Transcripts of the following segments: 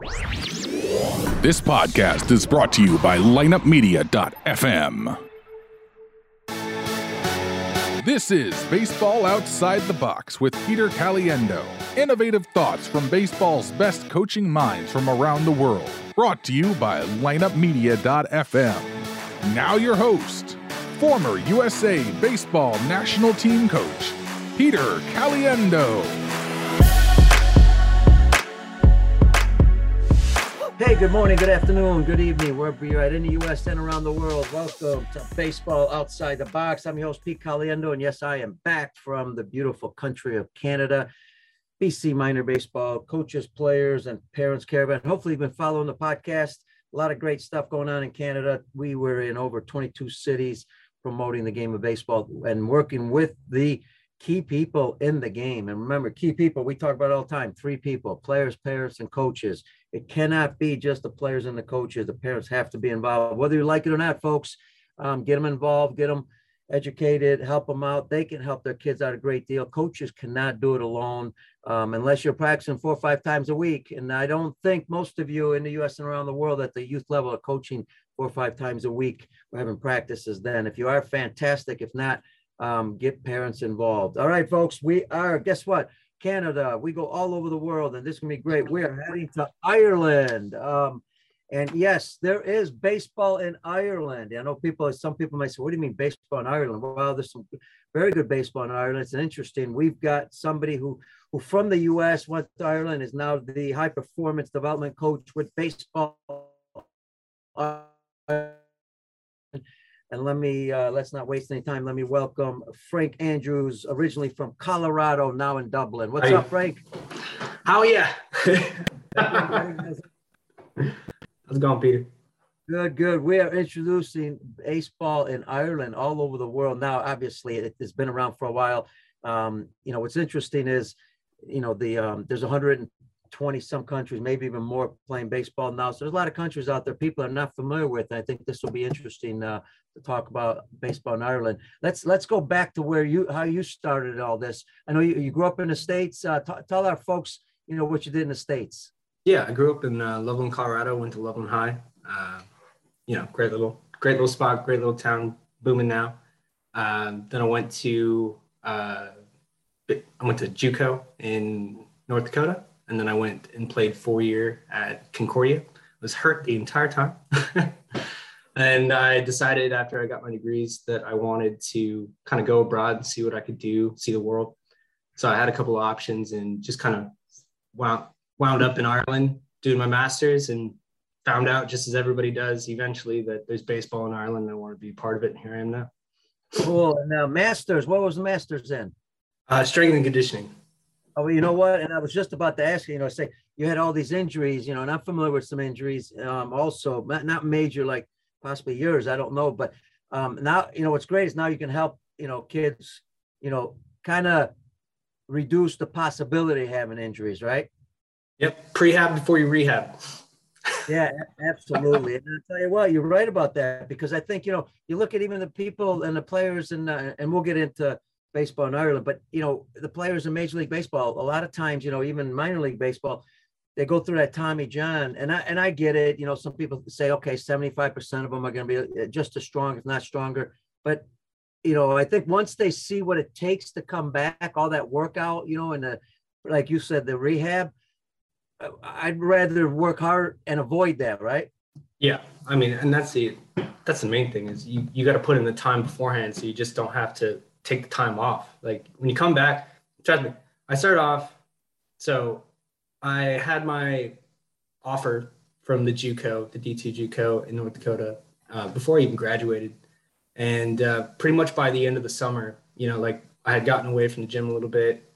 This podcast is brought to you by lineupmedia.fm. This is Baseball Outside the Box with Peter Caliendo. Innovative thoughts from baseball's best coaching minds from around the world. Brought to you by lineupmedia.fm. Now, your host, former USA Baseball National Team Coach, Peter Caliendo. Hey, good morning, good afternoon, good evening, wherever you're at in the U.S. and around the world. Welcome to Baseball Outside the Box. I'm your host, Pete Caliendo, and yes, I am back from the beautiful country of Canada. BC Minor Baseball coaches, players, and parents caravan. Hopefully, you've been following the podcast. A lot of great stuff going on in Canada. We were in over 22 cities promoting the game of baseball and working with the key people in the game. And remember, key people, we talk about all the time three people players, parents, and coaches. It cannot be just the players and the coaches. The parents have to be involved, whether you like it or not, folks. Um, get them involved, get them educated, help them out. They can help their kids out a great deal. Coaches cannot do it alone um, unless you're practicing four or five times a week. And I don't think most of you in the US and around the world at the youth level are coaching four or five times a week. We're having practices then. If you are, fantastic. If not, um, get parents involved. All right, folks, we are, guess what? Canada, we go all over the world, and this can be great. We are heading to Ireland. Um, and yes, there is baseball in Ireland. I know people, some people might say, What do you mean baseball in Ireland? Well, there's some very good baseball in Ireland. It's interesting. We've got somebody who who from the US went to Ireland is now the high performance development coach with baseball. And let me, uh, let's not waste any time. Let me welcome Frank Andrews, originally from Colorado, now in Dublin. What's Hi. up, Frank? How are ya? How's it going, Peter? Good, good. We are introducing baseball in Ireland all over the world. Now, obviously, it has been around for a while. Um, you know, what's interesting is, you know, the um, there's 120 some countries, maybe even more, playing baseball now. So there's a lot of countries out there people are not familiar with. I think this will be interesting uh, to talk about baseball in Ireland. Let's let's go back to where you how you started all this. I know you, you grew up in the states. Uh, t- tell our folks, you know, what you did in the states. Yeah, I grew up in uh, Loveland, Colorado. Went to Loveland High. Uh, you know, great little, great little spot, great little town, booming now. Um, then I went to, uh, I went to JUCO in North Dakota, and then I went and played four year at Concordia. Was hurt the entire time. And I decided after I got my degrees that I wanted to kind of go abroad and see what I could do, see the world. So I had a couple of options and just kind of wound, wound up in Ireland doing my master's and found out just as everybody does eventually that there's baseball in Ireland and I want to be part of it. And here I am now. Cool. Now, masters. What was the masters in? Uh, strength and conditioning. Oh, well, you know what? And I was just about to ask you. You know, say you had all these injuries. You know, and I'm familiar with some injuries. Um, also, not, not major like possibly yours. I don't know, but um, now you know what's great is now you can help you know kids. You know, kind of reduce the possibility of having injuries, right? Yep. Prehab before you rehab. Yeah, absolutely. And I'll tell you what, you're right about that because I think you know you look at even the people and the players and uh, and we'll get into baseball in Ireland, but you know the players in Major League Baseball a lot of times you know even minor league baseball they go through that Tommy John and I and I get it. You know some people say okay, 75 percent of them are going to be uh, just as strong if not stronger, but you know I think once they see what it takes to come back, all that workout, you know, and the like you said the rehab. I'd rather work hard and avoid that, right? Yeah, I mean, and that's the that's the main thing is you you got to put in the time beforehand, so you just don't have to take the time off. Like when you come back, trust me, I started off. So I had my offer from the JUCO, the D2 JUCO in North Dakota, uh, before I even graduated, and uh, pretty much by the end of the summer, you know, like I had gotten away from the gym a little bit.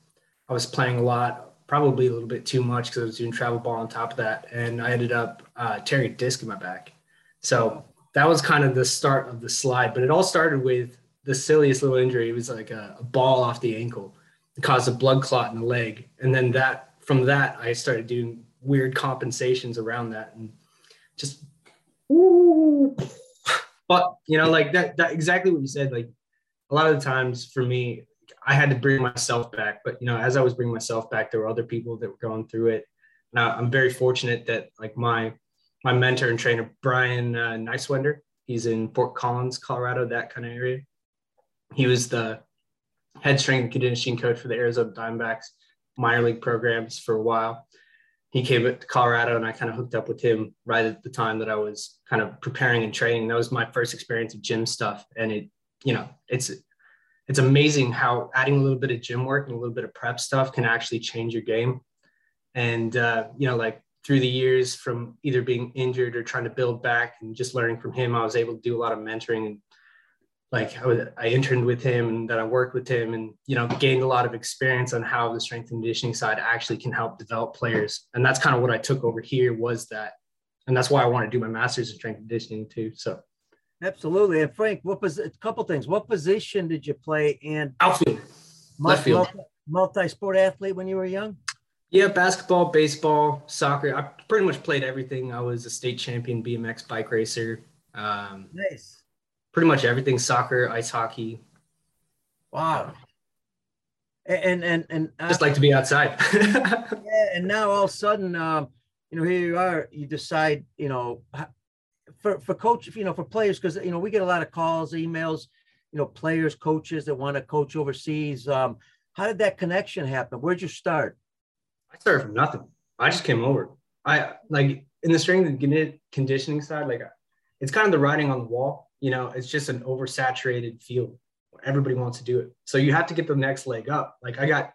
I was playing a lot, probably a little bit too much because I was doing travel ball on top of that, and I ended up uh, tearing a disc in my back. So that was kind of the start of the slide. But it all started with the silliest little injury. It was like a, a ball off the ankle. It caused a blood clot in the leg, and then that from that I started doing weird compensations around that and just. Ooh. But you know, like that, that exactly what you said. Like a lot of the times for me, I had to bring myself back. But you know, as I was bringing myself back, there were other people that were going through it. Now I'm very fortunate that like my my mentor and trainer Brian uh, Neiswender, he's in Fort Collins, Colorado, that kind of area. He was the head strength and conditioning coach for the Arizona Diamondbacks minor league programs for a while. He came to Colorado and I kind of hooked up with him right at the time that I was kind of preparing and training. That was my first experience of gym stuff. And it, you know, it's it's amazing how adding a little bit of gym work and a little bit of prep stuff can actually change your game. And uh, you know, like through the years from either being injured or trying to build back and just learning from him, I was able to do a lot of mentoring and like I, was, I interned with him and that I worked with him and you know gained a lot of experience on how the strength and conditioning side actually can help develop players. And that's kind of what I took over here was that, and that's why I want to do my master's in strength and conditioning too. So Absolutely. And Frank, what was a couple things? What position did you play in? Outfield, left field. Multi sport athlete when you were young? Yeah, basketball, baseball, soccer. I pretty much played everything. I was a state champion BMX bike racer. Um, nice. Pretty much everything: soccer, ice hockey. Wow. And and and uh, just like to be outside. yeah, and now all of a sudden, um, you know, here you are. You decide, you know, for for coach, you know, for players, because you know we get a lot of calls, emails, you know, players, coaches that want to coach overseas. Um, how did that connection happen? Where'd you start? I started from nothing. I just came over. I like in the strength and conditioning side, like it's kind of the writing on the wall. You know, it's just an oversaturated field. Everybody wants to do it, so you have to get the next leg up. Like I got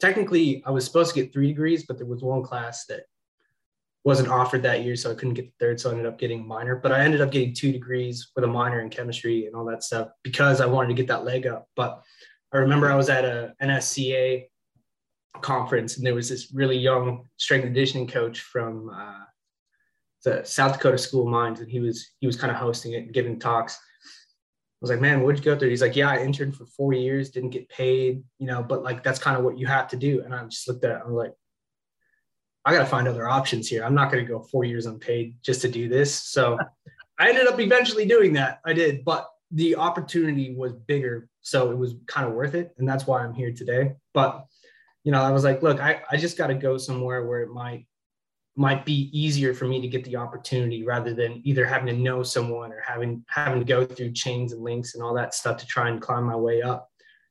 technically, I was supposed to get three degrees, but there was one class that wasn't offered that year, so I couldn't get the third. So I ended up getting minor, but I ended up getting two degrees with a minor in chemistry and all that stuff because I wanted to get that leg up. But I remember I was at a NSCA conference and there was this really young strength conditioning coach from uh, the South Dakota School of Mines, and he was he was kind of hosting it and giving talks. I was like, man, where'd you go through? He's like, yeah, I interned for four years, didn't get paid, you know, but like that's kind of what you have to do. And I just looked at it, I'm like, I got to find other options here. I'm not going to go four years unpaid just to do this. So I ended up eventually doing that. I did, but the opportunity was bigger. So it was kind of worth it. And that's why I'm here today. But, you know, I was like, look, I, I just got to go somewhere where it might, might be easier for me to get the opportunity rather than either having to know someone or having, having to go through chains and links and all that stuff to try and climb my way up.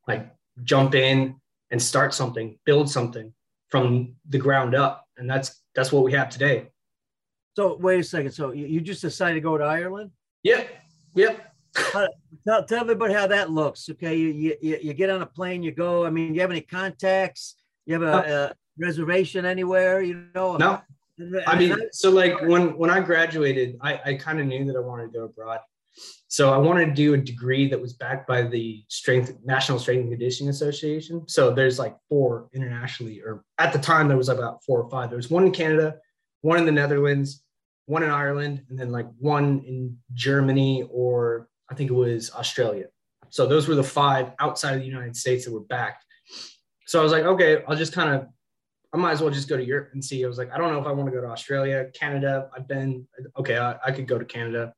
Like jump in and start something, build something from the ground up and that's that's what we have today. So wait a second. So you, just decided to go to Ireland? Yep. Yep. tell, tell everybody how that looks. Okay, you, you you get on a plane, you go. I mean, you have any contacts? You have a, no. a reservation anywhere? You know? No. I mean, so like when when I graduated, I I kind of knew that I wanted to go abroad. So I wanted to do a degree that was backed by the Strength National Strength and Conditioning Association. So there's like four internationally, or at the time there was about four or five. There was one in Canada, one in the Netherlands, one in Ireland, and then like one in Germany or I think it was Australia. So those were the five outside of the United States that were backed. So I was like, okay, I'll just kind of, I might as well just go to Europe and see. I was like, I don't know if I want to go to Australia, Canada. I've been okay. I, I could go to Canada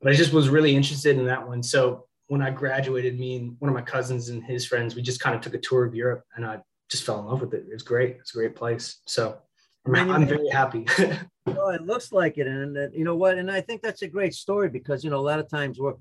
but I just was really interested in that one. So when I graduated, me and one of my cousins and his friends, we just kind of took a tour of Europe and I just fell in love with it. It was great. It's a great place. So I'm, I'm very happy. well, it looks like it. And, and you know what? And I think that's a great story because, you know, a lot of times we're,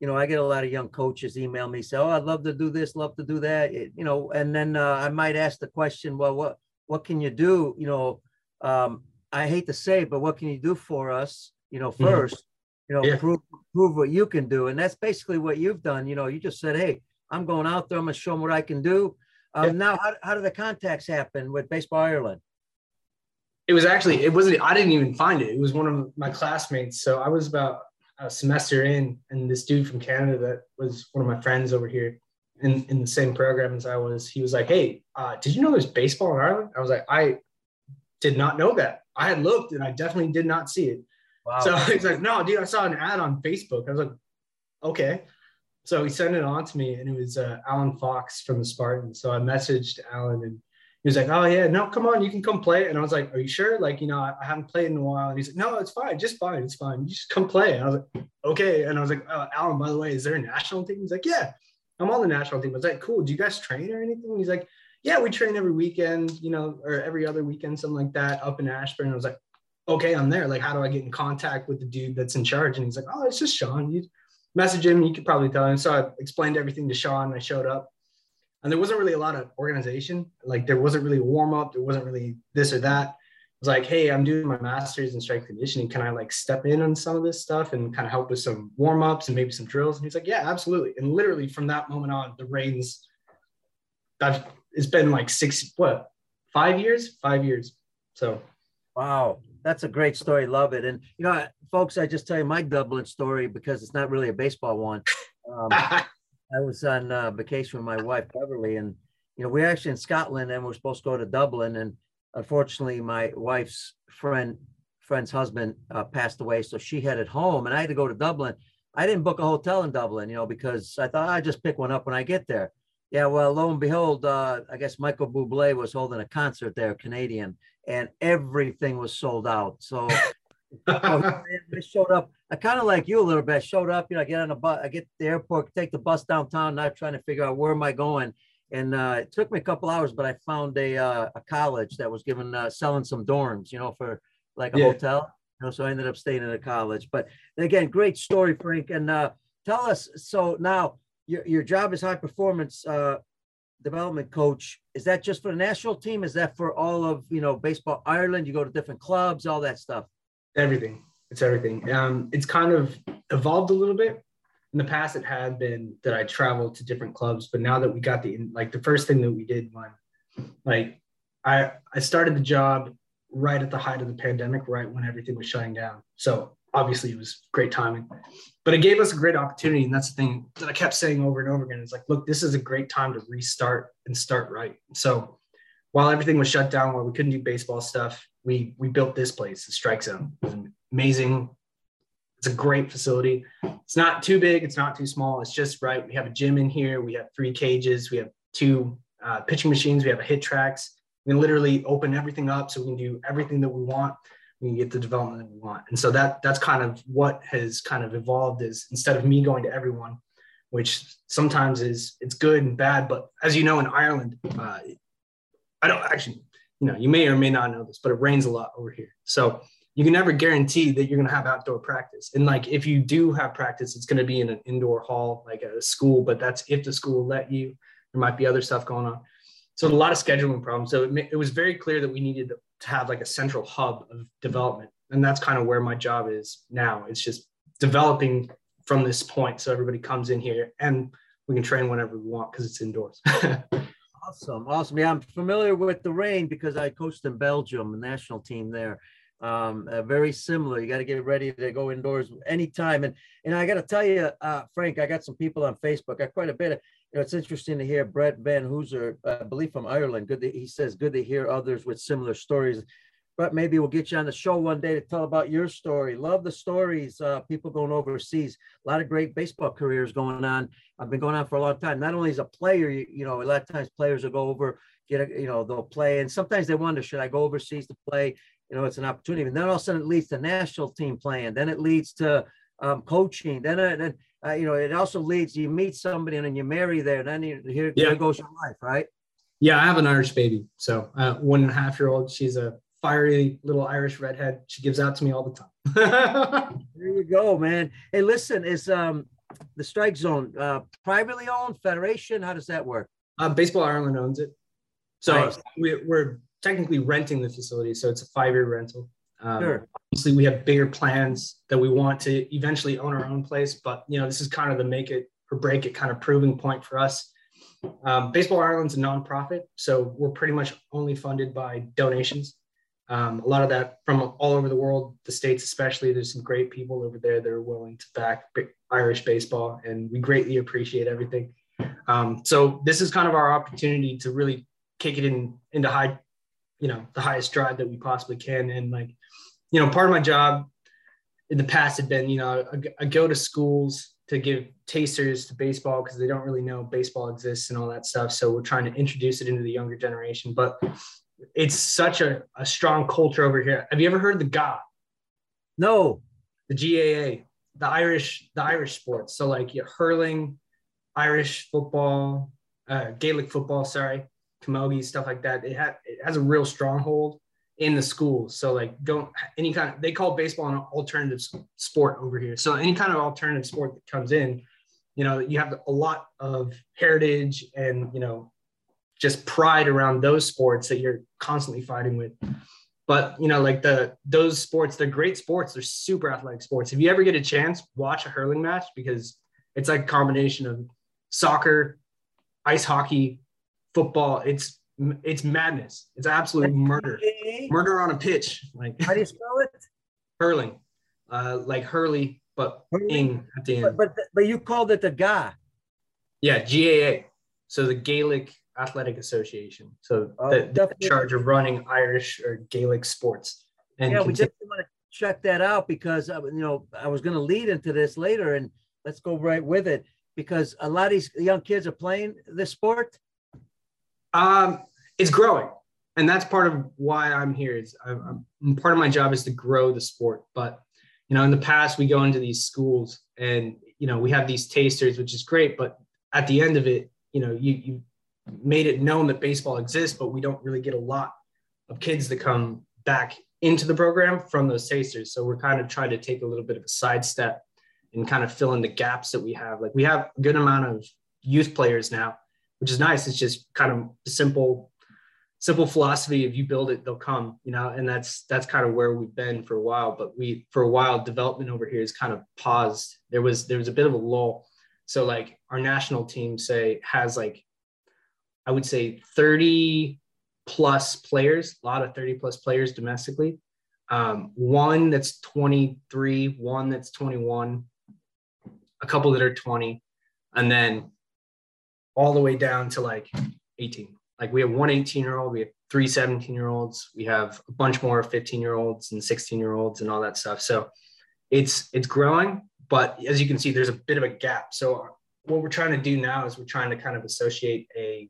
you know, I get a lot of young coaches email me, say, "Oh, I'd love to do this, love to do that," it, you know, and then uh, I might ask the question, "Well, what what can you do?" You know, um, I hate to say, but what can you do for us? You know, 1st mm-hmm you know, yeah. prove prove what you can do. And that's basically what you've done. You know, you just said, hey, I'm going out there, I'm gonna show them what I can do. Um, yeah. Now, how, how do the contacts happen with Baseball Ireland? It was actually, it wasn't, I didn't even find it. It was one of my classmates. So I was about a semester in, and this dude from Canada that was one of my friends over here in, in the same program as I was, he was like, Hey, uh, did you know there's baseball in Ireland? I was like, I did not know that. I had looked and I definitely did not see it. Wow. So he's like, no, dude, I saw an ad on Facebook. I was like, okay. So he sent it on to me and it was uh, Alan Fox from the Spartans. So I messaged Alan and he was like, oh yeah, no, come on, you can come play. And I was like, are you sure? Like, you know, I, I haven't played in a while. And he's like, no, it's fine. Just fine. It's fine. You just come play. And I was like, okay. And I was like, oh, Alan, by the way, is there a national team? He's like, yeah, I'm on the national team. I was like, cool. Do you guys train or anything? He's like, yeah, we train every weekend, you know, or every other weekend, something like that, up in Ashbourne. I was like, okay, I'm there. Like, how do I get in contact with the dude that's in charge? And he's like, oh, it's just Sean. You message him. You could probably tell him. So I explained everything to Sean. I showed up, and there wasn't really a lot of organization. Like, there wasn't really warm up. There wasn't really this or that was like, hey, I'm doing my master's in strength conditioning. Can I like step in on some of this stuff and kind of help with some warm ups and maybe some drills? And he's like, yeah, absolutely. And literally from that moment on, the reins, I've, it's been like six, what, five years? Five years. So, wow, that's a great story. Love it. And, you know, folks, I just tell you my Dublin story because it's not really a baseball one. Um, I was on uh, vacation with my wife, Beverly, and, you know, we're actually in Scotland and we're supposed to go to Dublin. And, unfortunately, my wife's friend friend's husband uh, passed away, so she headed home, and I had to go to Dublin. I didn't book a hotel in Dublin, you know, because I thought I'd just pick one up when I get there. Yeah, well, lo and behold, uh, I guess Michael Bublé was holding a concert there, Canadian, and everything was sold out. So I showed up. I kind of like you a little bit. I showed up, you know, I get on the bus, I get the airport, take the bus downtown, not trying to figure out where am I going and uh, it took me a couple hours, but I found a uh, a college that was giving uh, selling some dorms, you know, for like a yeah. hotel. You know, so I ended up staying in a college. But again, great story, Frank. And uh, tell us. So now your your job is high performance uh, development coach. Is that just for the national team? Is that for all of you know baseball Ireland? You go to different clubs, all that stuff. Everything. It's everything. Um, it's kind of evolved a little bit in the past it had been that I traveled to different clubs, but now that we got the like the first thing that we did when like I I started the job right at the height of the pandemic, right when everything was shutting down. So obviously it was great timing. But it gave us a great opportunity. And that's the thing that I kept saying over and over again. It's like, look, this is a great time to restart and start right. So while everything was shut down, while we couldn't do baseball stuff, we we built this place, the strike zone. It was amazing it's a great facility. It's not too big. It's not too small. It's just right. We have a gym in here. We have three cages. We have two uh, pitching machines. We have a HitTrax. We can literally open everything up so we can do everything that we want. We can get the development that we want. And so that that's kind of what has kind of evolved is instead of me going to everyone, which sometimes is it's good and bad. But as you know, in Ireland, uh, I don't actually, you know, you may or may not know this, but it rains a lot over here. So you can never guarantee that you're going to have outdoor practice. And like if you do have practice, it's going to be in an indoor hall, like at a school. But that's if the school let you. There might be other stuff going on. So a lot of scheduling problems. So it, it was very clear that we needed to have like a central hub of development, and that's kind of where my job is now. It's just developing from this point, so everybody comes in here and we can train whenever we want because it's indoors. awesome, awesome. Yeah, I'm familiar with the rain because I coached in Belgium, the national team there um, uh, very similar. You got to get ready to go indoors anytime. And and I got to tell you, uh, Frank, I got some people on Facebook. I quite a bit. Of, you know, it's interesting to hear Brett Van Hooser, uh, I believe from Ireland. Good. To, he says good to hear others with similar stories. But maybe we'll get you on the show one day to tell about your story. Love the stories. Uh, people going overseas. A lot of great baseball careers going on. I've been going on for a long time. Not only as a player, you, you know, a lot of times players will go over, get a, you know, they'll play, and sometimes they wonder, should I go overseas to play? You know, it's an opportunity. And then all of a sudden it leads to national team playing. Then it leads to um, coaching. Then, uh, then uh, you know, it also leads, you meet somebody and then you marry there. Then you, here, yeah. here goes your life, right? Yeah, I have an Irish baby. So uh, one and a half year old. She's a fiery little Irish redhead. She gives out to me all the time. there you go, man. Hey, listen, is um the strike zone uh, privately owned federation? How does that work? Uh, Baseball Ireland owns it. So nice. we, we're technically renting the facility, so it's a five-year rental. Um, sure. Obviously, we have bigger plans that we want to eventually own our own place, but you know, this is kind of the make it or break it kind of proving point for us. Um, Baseball Ireland's a nonprofit, so we're pretty much only funded by donations. Um, a lot of that from all over the world, the states especially. There's some great people over there that are willing to back Irish baseball, and we greatly appreciate everything. Um, so this is kind of our opportunity to really kick it in into high you know the highest drive that we possibly can. And like you know part of my job in the past had been you know I, I go to schools to give tasters to baseball because they don't really know baseball exists and all that stuff. So we're trying to introduce it into the younger generation. But it's such a, a strong culture over here. Have you ever heard the GAA no. The gaa the irish the irish sports. So like hurling irish football uh, gaelic football sorry camogie, stuff like that. It, ha- it has a real stronghold in the schools. So like don't any kind of they call baseball an alternative sport over here. So any kind of alternative sport that comes in, you know, you have a lot of heritage and you know just pride around those sports that you're constantly fighting with. But you know, like the those sports, they're great sports. They're super athletic sports. If you ever get a chance, watch a hurling match because it's like a combination of soccer, ice hockey, football. It's it's madness. It's absolute murder. Murder on a pitch. Like how do you spell it? Hurling, uh, like Hurley, but ing at the end. But, but but you called it the GAA. Yeah, GAA. So the Gaelic Athletic Association. So oh, the, the charge of running Irish or Gaelic sports. And yeah, we just want to check that out because uh, you know I was going to lead into this later, and let's go right with it because a lot of these young kids are playing this sport. Um, it's growing, and that's part of why I'm here. Is I'm, I'm, part of my job is to grow the sport, but you know, in the past we go into these schools and you know we have these tasters, which is great, but at the end of it, you know, you you made it known that baseball exists, but we don't really get a lot of kids that come back into the program from those tasters. So we're kind of trying to take a little bit of a sidestep and kind of fill in the gaps that we have. Like we have a good amount of youth players now, which is nice. It's just kind of simple, simple philosophy. If you build it, they'll come, you know, and that's, that's kind of where we've been for a while, but we, for a while, development over here is kind of paused. There was, there was a bit of a lull. So like our national team say has like I would say 30 plus players, a lot of 30 plus players domestically. Um, one that's 23, one that's 21, a couple that are 20, and then all the way down to like 18. Like we have one 18 year old, we have three 17 year olds, we have a bunch more 15 year olds and 16 year olds and all that stuff. So it's it's growing, but as you can see, there's a bit of a gap. So what we're trying to do now is we're trying to kind of associate a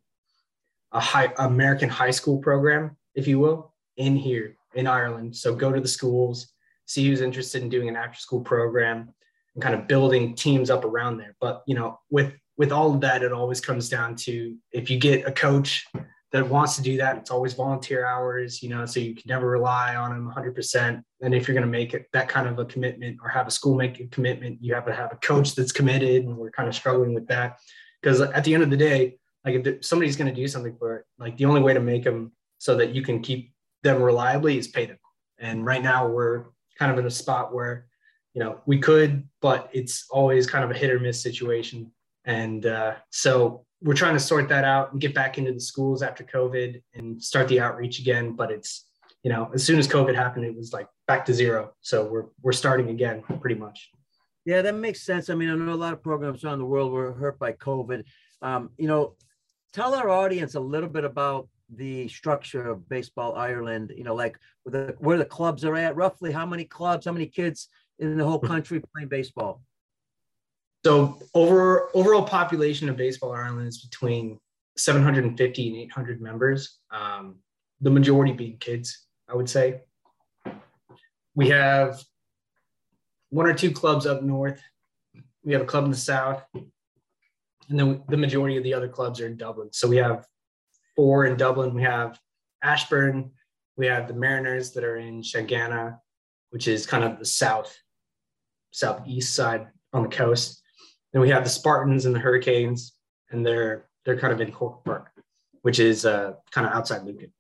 a high American high school program, if you will, in here in Ireland. So go to the schools, see who's interested in doing an after school program and kind of building teams up around there. But you know, with with all of that, it always comes down to if you get a coach that wants to do that, it's always volunteer hours, you know, so you can never rely on them 100%. And if you're going to make it that kind of a commitment or have a school make a commitment, you have to have a coach that's committed. And we're kind of struggling with that because at the end of the day, like if somebody's going to do something for it, like the only way to make them so that you can keep them reliably is pay them. And right now we're kind of in a spot where, you know, we could, but it's always kind of a hit or miss situation. And uh, so we're trying to sort that out and get back into the schools after COVID and start the outreach again. But it's, you know, as soon as COVID happened, it was like back to zero. So we're we're starting again, pretty much. Yeah, that makes sense. I mean, I know a lot of programs around the world were hurt by COVID. Um, you know, tell our audience a little bit about the structure of baseball Ireland. You know, like where the, where the clubs are at. Roughly, how many clubs? How many kids in the whole country playing baseball? So over overall population of baseball Ireland is between 750 and 800 members. Um, the majority being kids, I would say. We have one or two clubs up north. We have a club in the south, and then the majority of the other clubs are in Dublin. So we have four in Dublin. We have Ashbourne. We have the Mariners that are in Shanganagh, which is kind of the south, southeast side on the coast. Then we have the Spartans and the Hurricanes, and they're they're kind of in Corkagh Park, which is uh, kind of outside Lincoln.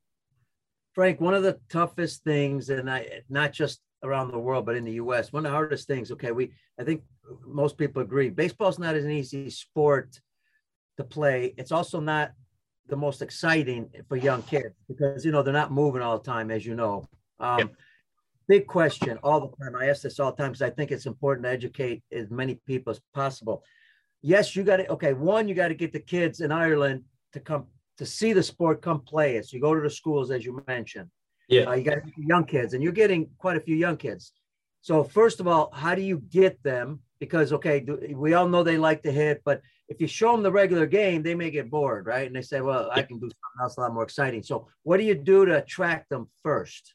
Frank, one of the toughest things, and I not just around the world, but in the U.S., one of the hardest things. Okay, we I think most people agree. Baseball's not an easy sport to play. It's also not the most exciting for young kids because you know they're not moving all the time, as you know. Um, yep. Big question all the time. I ask this all the time because I think it's important to educate as many people as possible. Yes, you got to. Okay, one, you got to get the kids in Ireland to come to see the sport, come play it. So you go to the schools, as you mentioned. Yeah, uh, you got young kids, and you're getting quite a few young kids. So first of all, how do you get them? Because okay, we all know they like to hit, but if you show them the regular game, they may get bored, right? And they say, "Well, I can do something else a lot more exciting." So what do you do to attract them first?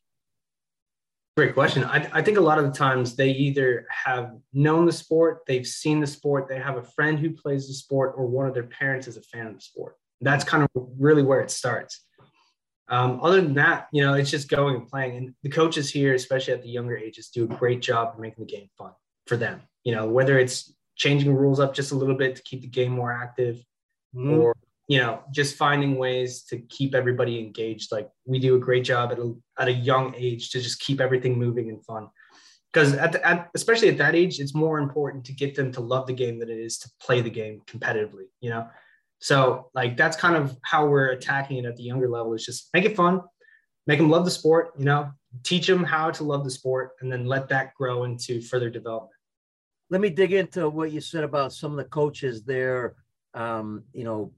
Great question. I, I think a lot of the times they either have known the sport, they've seen the sport, they have a friend who plays the sport, or one of their parents is a fan of the sport. That's kind of really where it starts. Um, other than that, you know, it's just going and playing. And the coaches here, especially at the younger ages, do a great job of making the game fun for them. You know, whether it's changing rules up just a little bit to keep the game more active, mm-hmm. or you know, just finding ways to keep everybody engaged. Like we do a great job at a, at a young age to just keep everything moving and fun. Because at, at especially at that age, it's more important to get them to love the game than it is to play the game competitively. You know, so like that's kind of how we're attacking it at the younger level. Is just make it fun, make them love the sport. You know, teach them how to love the sport, and then let that grow into further development. Let me dig into what you said about some of the coaches there. Um, you know,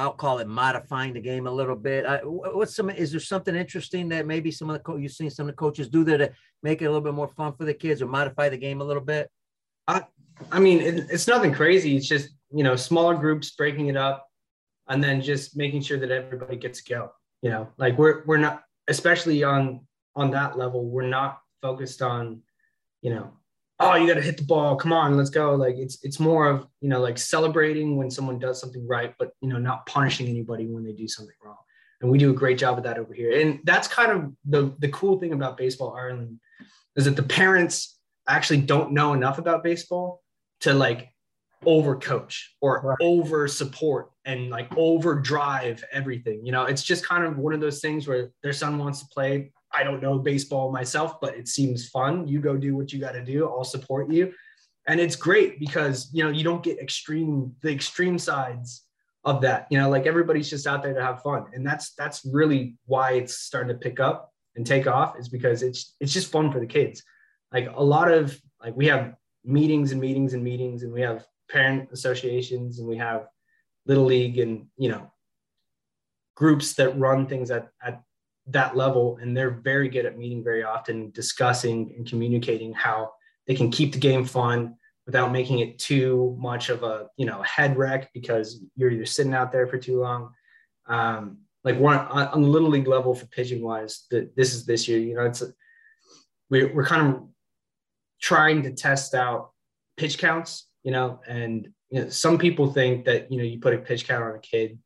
I'll call it modifying the game a little bit. I, what's some? Is there something interesting that maybe some of the co- you've seen some of the coaches do there to make it a little bit more fun for the kids or modify the game a little bit? I, I mean, it, it's nothing crazy. It's just you know smaller groups breaking it up, and then just making sure that everybody gets to go. You know, like we're we're not especially on on that level. We're not focused on you know oh you got to hit the ball. Come on let's go. Like it's it's more of you know like celebrating when someone does something right but you know not punishing anybody when they do something wrong. And we do a great job of that over here. And that's kind of the the cool thing about baseball ireland is that the parents actually don't know enough about baseball to like over coach or right. over support and like over drive everything. You know it's just kind of one of those things where their son wants to play I don't know baseball myself, but it seems fun. You go do what you got to do. I'll support you. And it's great because, you know, you don't get extreme, the extreme sides of that, you know, like everybody's just out there to have fun. And that's, that's really why it's starting to pick up and take off is because it's, it's just fun for the kids. Like a lot of, like we have meetings and meetings and meetings and we have parent associations and we have little league and, you know, groups that run things at, at that level and they're very good at meeting very often discussing and communicating how they can keep the game fun without making it too much of a you know head wreck because you're you're sitting out there for too long. Um, like one on, on the little league level for pitching wise that this is this year you know it's a, we're, we're kind of trying to test out pitch counts you know and you know, some people think that you know you put a pitch count on a kid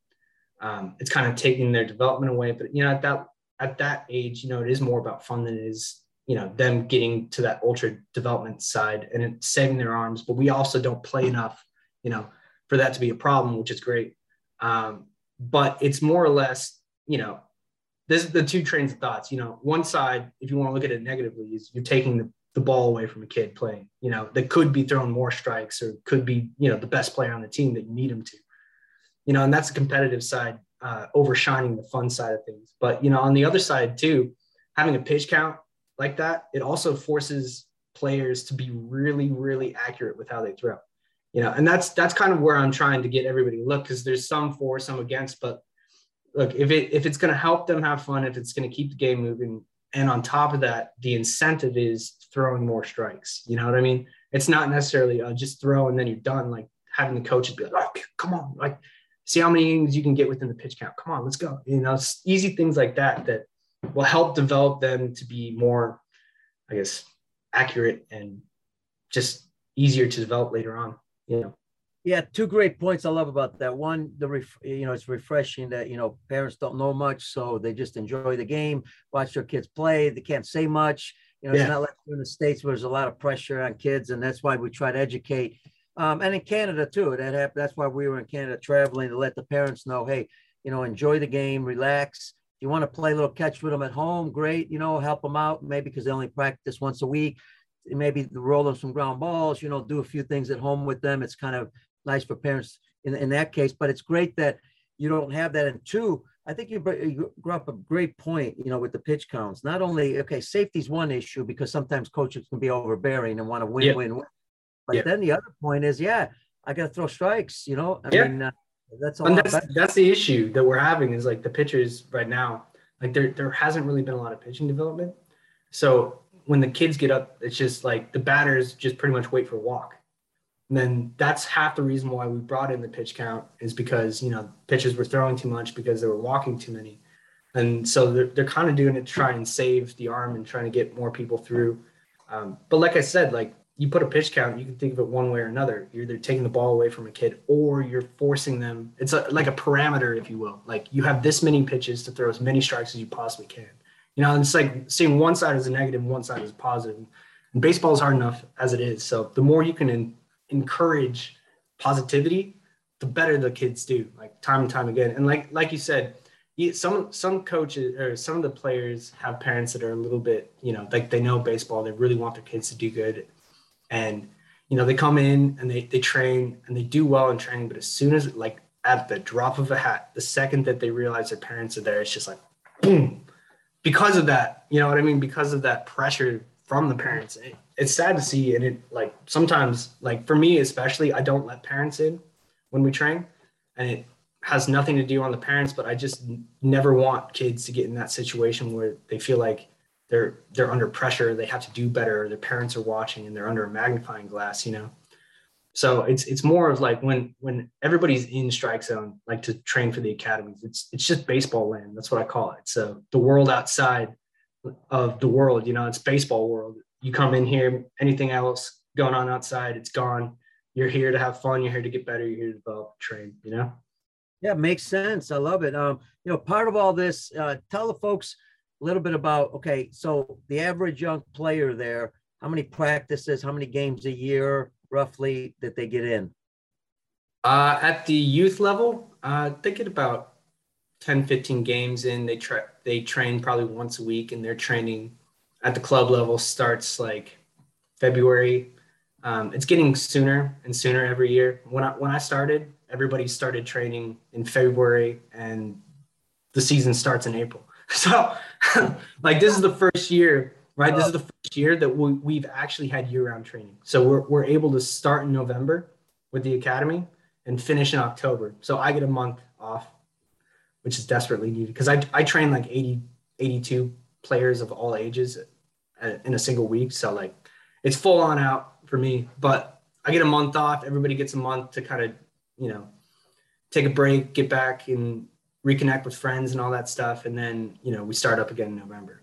um, it's kind of taking their development away but you know at that at that age, you know, it is more about fun than it is, you know, them getting to that ultra development side and saving their arms. But we also don't play enough, you know, for that to be a problem, which is great. Um, but it's more or less, you know, this is the two trains of thoughts. You know, one side, if you want to look at it negatively, is you're taking the, the ball away from a kid playing, you know, that could be throwing more strikes or could be, you know, the best player on the team that you need him to. You know, and that's the competitive side uh, overshining the fun side of things. But you know, on the other side too, having a pitch count like that, it also forces players to be really, really accurate with how they throw. You know, and that's that's kind of where I'm trying to get everybody to look because there's some for, some against. But look, if it if it's going to help them have fun, if it's going to keep the game moving, and on top of that, the incentive is throwing more strikes. You know what I mean? It's not necessarily uh, just throw and then you're done. Like having the coaches be like, "Oh, come on!" Like see how many innings you can get within the pitch count. Come on, let's go. You know, easy things like that that will help develop them to be more, I guess, accurate and just easier to develop later on. You know. Yeah, two great points I love about that. One, the ref, you know, it's refreshing that you know parents don't know much, so they just enjoy the game, watch their kids play. They can't say much. You know, yeah. it's not like in the states where there's a lot of pressure on kids, and that's why we try to educate um, and in Canada too. That happened. That's why we were in Canada traveling to let the parents know, hey, you know, enjoy the game, relax. If you want to play a little catch with them at home, great. You know, help them out maybe because they only practice once a week. Maybe roll them some ground balls. You know, do a few things at home with them. It's kind of nice for parents in, in that case. But it's great that you don't have that. And two, I think you, you grew up a great point, you know, with the pitch counts. Not only, okay, safety's one issue because sometimes coaches can be overbearing and want to win, win, win. But yeah. then the other point is, yeah, I got to throw strikes. You know, I yeah. mean, uh, that's a and that's, better. that's the issue that we're having is like the pitchers right now. Like there, there hasn't really been a lot of pitching development. So when the kids get up, it's just like the batters just pretty much wait for a walk. And then that's half the reason why we brought in the pitch count is because you know pitchers were throwing too much because they were walking too many, and so they're, they're kind of doing it to try and save the arm and trying to get more people through. Um, but like I said, like you put a pitch count, you can think of it one way or another. You're either taking the ball away from a kid or you're forcing them. It's a, like a parameter, if you will. Like you have this many pitches to throw as many strikes as you possibly can. You know, it's like seeing one side as a negative, one side as positive. And baseball is hard enough as it is. So the more you can in, encourage positivity, the better the kids do, like time and time again. And like like you said, some some coaches or some of the players have parents that are a little bit, you know, like they know baseball, they really want their kids to do good, and you know they come in and they they train and they do well in training, but as soon as like at the drop of a hat, the second that they realize their parents are there, it's just like boom. Because of that, you know what I mean? Because of that pressure from the parents, it, it's sad to see, and it like sometimes like for me especially, I don't let parents in when we train, and it has nothing to do on the parents, but I just never want kids to get in that situation where they feel like they're they're under pressure, they have to do better, their parents are watching and they're under a magnifying glass, you know. So it's it's more of like when when everybody's in strike zone, like to train for the academies, it's it's just baseball land. That's what I call it. So the world outside of the world, you know, it's baseball world. You come in here, anything else going on outside, it's gone. You're here to have fun. You're here to get better. You're here to develop, train. You know. Yeah, makes sense. I love it. Um, you know, part of all this, uh, tell the folks a little bit about okay, so the average young player there, how many practices, how many games a year roughly that they get in? Uh, at the youth level, uh, they get about 10, 15 games in. They try they train probably once a week, and their training at the club level starts like February. Um, it's getting sooner and sooner every year. When I when I started, everybody started training in February and the season starts in April. So, like, this is the first year, right? This is the first year that we, we've actually had year round training. So, we're, we're able to start in November with the academy and finish in October. So, I get a month off, which is desperately needed because I, I train like 80, 82 players of all ages uh, in a single week. So, like, it's full on out for me, but I get a month off. Everybody gets a month to kind of you know, take a break, get back and reconnect with friends and all that stuff. And then, you know, we start up again in November.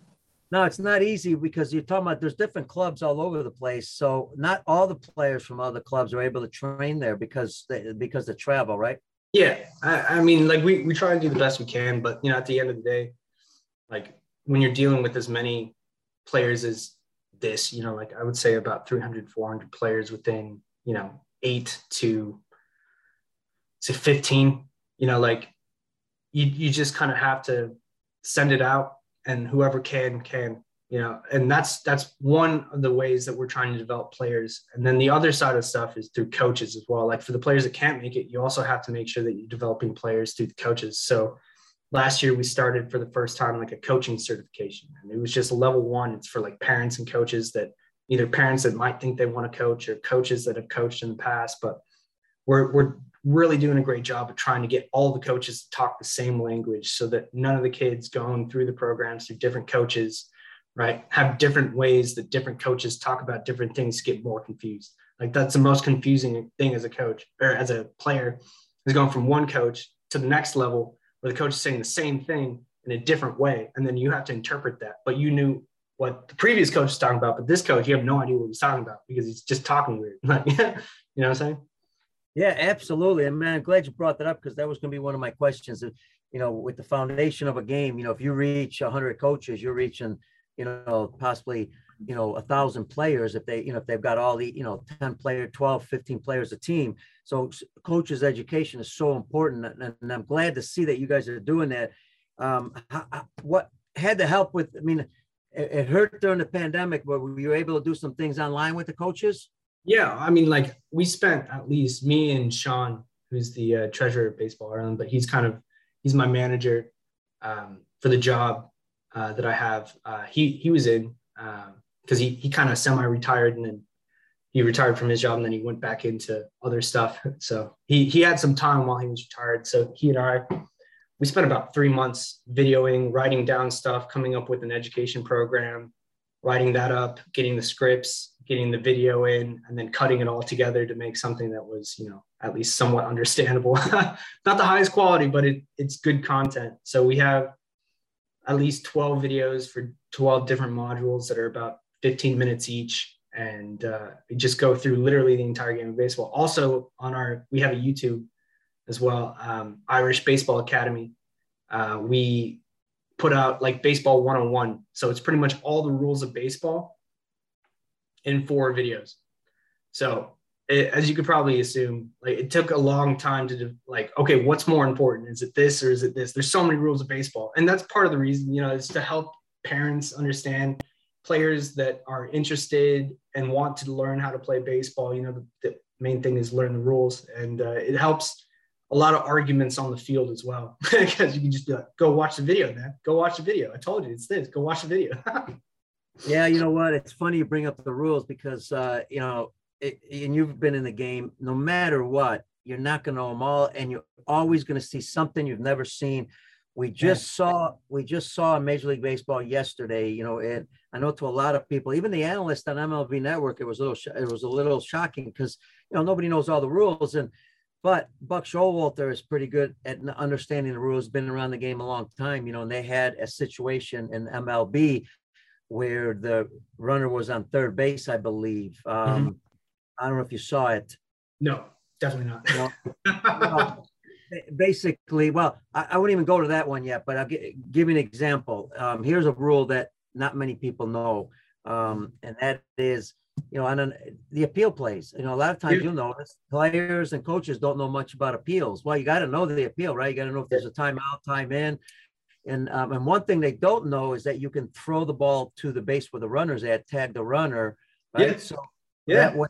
No, it's not easy because you're talking about there's different clubs all over the place. So not all the players from other clubs are able to train there because they, because of travel, right? Yeah, I, I mean, like we we try and do the best we can, but you know, at the end of the day, like when you're dealing with as many players as this, you know, like I would say about 300, 400 players within, you know, eight to say 15 you know like you, you just kind of have to send it out and whoever can can you know and that's that's one of the ways that we're trying to develop players. And then the other side of stuff is through coaches as well. Like for the players that can't make it you also have to make sure that you're developing players through the coaches. So last year we started for the first time like a coaching certification and it was just level one. It's for like parents and coaches that either parents that might think they want to coach or coaches that have coached in the past but we're, we're really doing a great job of trying to get all the coaches to talk the same language so that none of the kids going through the programs through different coaches right have different ways that different coaches talk about different things to get more confused. Like that's the most confusing thing as a coach or as a player is going from one coach to the next level where the coach is saying the same thing in a different way and then you have to interpret that. But you knew what the previous coach was talking about but this coach you have no idea what he's talking about because he's just talking weird. Like you know what i'm saying yeah, absolutely. And man, I'm glad you brought that up because that was going to be one of my questions. You know, with the foundation of a game, you know, if you reach 100 coaches, you're reaching, you know, possibly, you know, a thousand players if they, you know, if they've got all the, you know, 10 player, 12, 15 players a team. So coaches education is so important. And, and I'm glad to see that you guys are doing that. Um, how, what had to help with, I mean, it, it hurt during the pandemic, but were you able to do some things online with the coaches? Yeah, I mean, like we spent at least me and Sean, who's the uh, treasurer of Baseball Ireland, but he's kind of he's my manager um, for the job uh, that I have. Uh, he he was in because um, he he kind of semi-retired and then he retired from his job and then he went back into other stuff. So he he had some time while he was retired. So he and I we spent about three months videoing, writing down stuff, coming up with an education program, writing that up, getting the scripts, getting the video in, and then cutting it all together to make something that was, you know, at least somewhat understandable. Not the highest quality, but it, it's good content. So we have at least 12 videos for 12 different modules that are about 15 minutes each. and uh, just go through literally the entire game of baseball. Also, on our we have a YouTube as well, um, Irish Baseball Academy. Uh, we put out like baseball 101 so it's pretty much all the rules of baseball in four videos. So it, as you could probably assume like it took a long time to like okay what's more important? Is it this or is it this? There's so many rules of baseball. And that's part of the reason you know is to help parents understand players that are interested and want to learn how to play baseball. You know the, the main thing is learn the rules. And uh, it helps a lot of arguments on the field as well because you can just be like, go watch the video, man. Go watch the video. I told you it's this. Go watch the video. yeah, you know what? It's funny you bring up the rules because uh, you know, it, and you've been in the game. No matter what, you're not going to know them all, and you're always going to see something you've never seen. We just yeah. saw we just saw Major League Baseball yesterday. You know, and I know to a lot of people, even the analysts on MLB Network, it was a little it was a little shocking because you know nobody knows all the rules and but Buck Showalter is pretty good at understanding the rules, been around the game a long time, you know, and they had a situation in MLB where the runner was on third base, I believe. Um, mm-hmm. I don't know if you saw it. No, definitely not. no. well, basically, well, I, I, wouldn't even go to that one yet, but I'll give, give you an example. Um, here's a rule that not many people know, um, and that is you know, and the appeal plays. You know, a lot of times you'll notice players and coaches don't know much about appeals. Well, you got to know the appeal, right? You got to know if there's a timeout, time in. And um, and one thing they don't know is that you can throw the ball to the base where the runner's at, tag the runner, right? Yeah. So yeah. That way,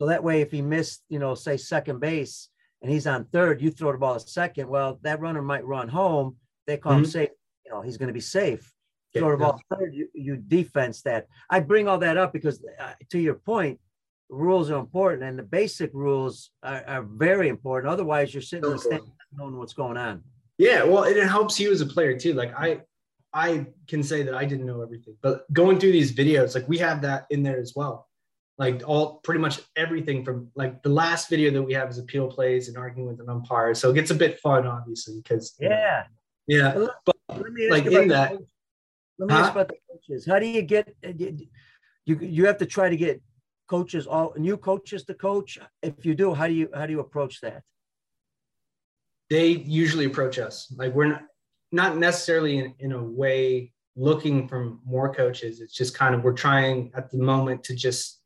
so that way, if he missed, you know, say second base and he's on third, you throw the ball to second. Well, that runner might run home. They call mm-hmm. him safe. You know, he's going to be safe sort of all third, you, you defense that. I bring all that up because, uh, to your point, rules are important, and the basic rules are, are very important. Otherwise, you're sitting in the stand knowing what's going on. Yeah, well, it helps you as a player too. Like I, I can say that I didn't know everything, but going through these videos, like we have that in there as well. Like all pretty much everything from like the last video that we have is appeal plays and arguing with an umpire. So it gets a bit fun, obviously, because yeah, yeah. But like in that, let me huh? ask about the coaches. How do you get uh, you you have to try to get coaches all new coaches to coach? If you do, how do you how do you approach that? They usually approach us. Like we're not not necessarily in, in a way looking for more coaches. It's just kind of we're trying at the moment to just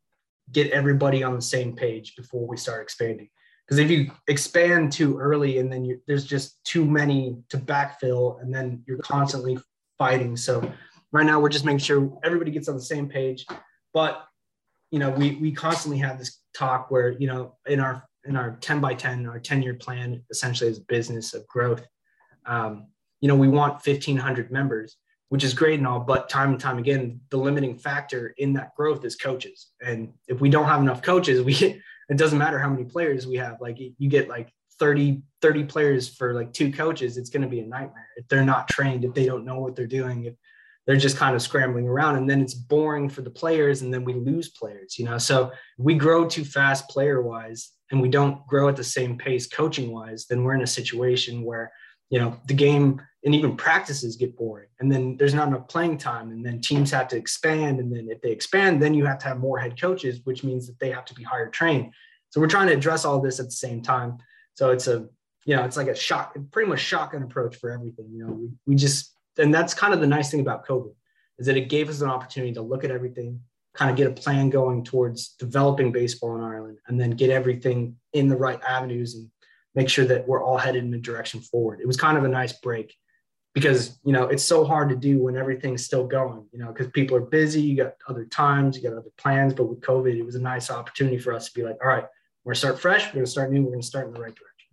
get everybody on the same page before we start expanding. Because if you expand too early and then there's just too many to backfill, and then you're constantly fighting. So right now we're just making sure everybody gets on the same page. But you know, we we constantly have this talk where you know in our in our 10 by 10 our 10 year plan essentially is business of growth um, you know we want 1500 members which is great and all but time and time again the limiting factor in that growth is coaches and if we don't have enough coaches we it doesn't matter how many players we have like you get like 30 30 players for like two coaches it's going to be a nightmare. If they're not trained if they don't know what they're doing if they're just kind of scrambling around and then it's boring for the players and then we lose players you know? So we grow too fast player wise and we don't grow at the same pace coaching wise then we're in a situation where you know the game and even practices get boring and then there's not enough playing time and then teams have to expand and then if they expand then you have to have more head coaches which means that they have to be higher trained. So we're trying to address all this at the same time so it's a, you know, it's like a shock, pretty much shotgun approach for everything. You know, we, we just, and that's kind of the nice thing about COVID is that it gave us an opportunity to look at everything, kind of get a plan going towards developing baseball in Ireland, and then get everything in the right avenues and make sure that we're all headed in a direction forward. It was kind of a nice break because you know it's so hard to do when everything's still going. You know, because people are busy, you got other times, you got other plans. But with COVID, it was a nice opportunity for us to be like, all right, we're gonna start fresh. We're gonna start new. We're gonna start in the right direction.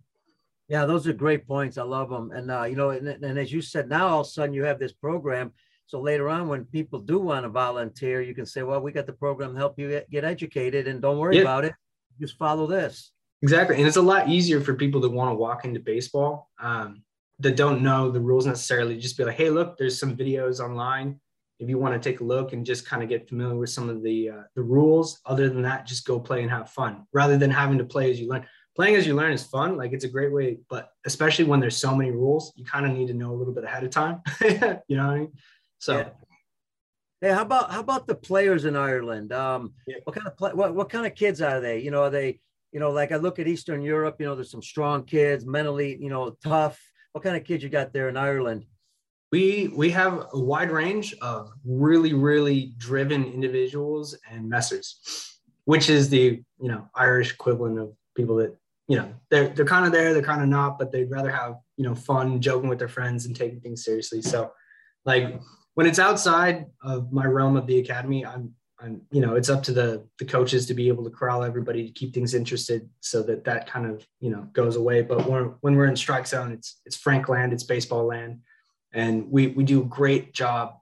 Yeah, those are great points. I love them. And uh, you know, and, and as you said, now all of a sudden you have this program. So later on, when people do want to volunteer, you can say, "Well, we got the program to help you get educated, and don't worry yeah. about it. Just follow this." Exactly, and it's a lot easier for people that want to walk into baseball um, that don't know the rules necessarily. Just be like, "Hey, look, there's some videos online if you want to take a look and just kind of get familiar with some of the uh, the rules other than that just go play and have fun rather than having to play as you learn playing as you learn is fun like it's a great way but especially when there's so many rules you kind of need to know a little bit ahead of time you know what i mean so yeah. Hey, how about how about the players in Ireland? Um, yeah. What kind of play, what what kind of kids are they? You know, are they you know like I look at Eastern Europe. You know, there's some strong kids, mentally you know tough. What kind of kids you got there in Ireland? We we have a wide range of really really driven individuals and messers, which is the you know Irish equivalent of people that you know they're they're kind of there, they're kind of not, but they'd rather have you know fun, joking with their friends, and taking things seriously. So, like when it's outside of my realm of the academy, I'm I'm you know it's up to the the coaches to be able to corral everybody to keep things interested so that that kind of you know goes away. But when when we're in strike zone, it's it's frank land, it's baseball land, and we we do a great job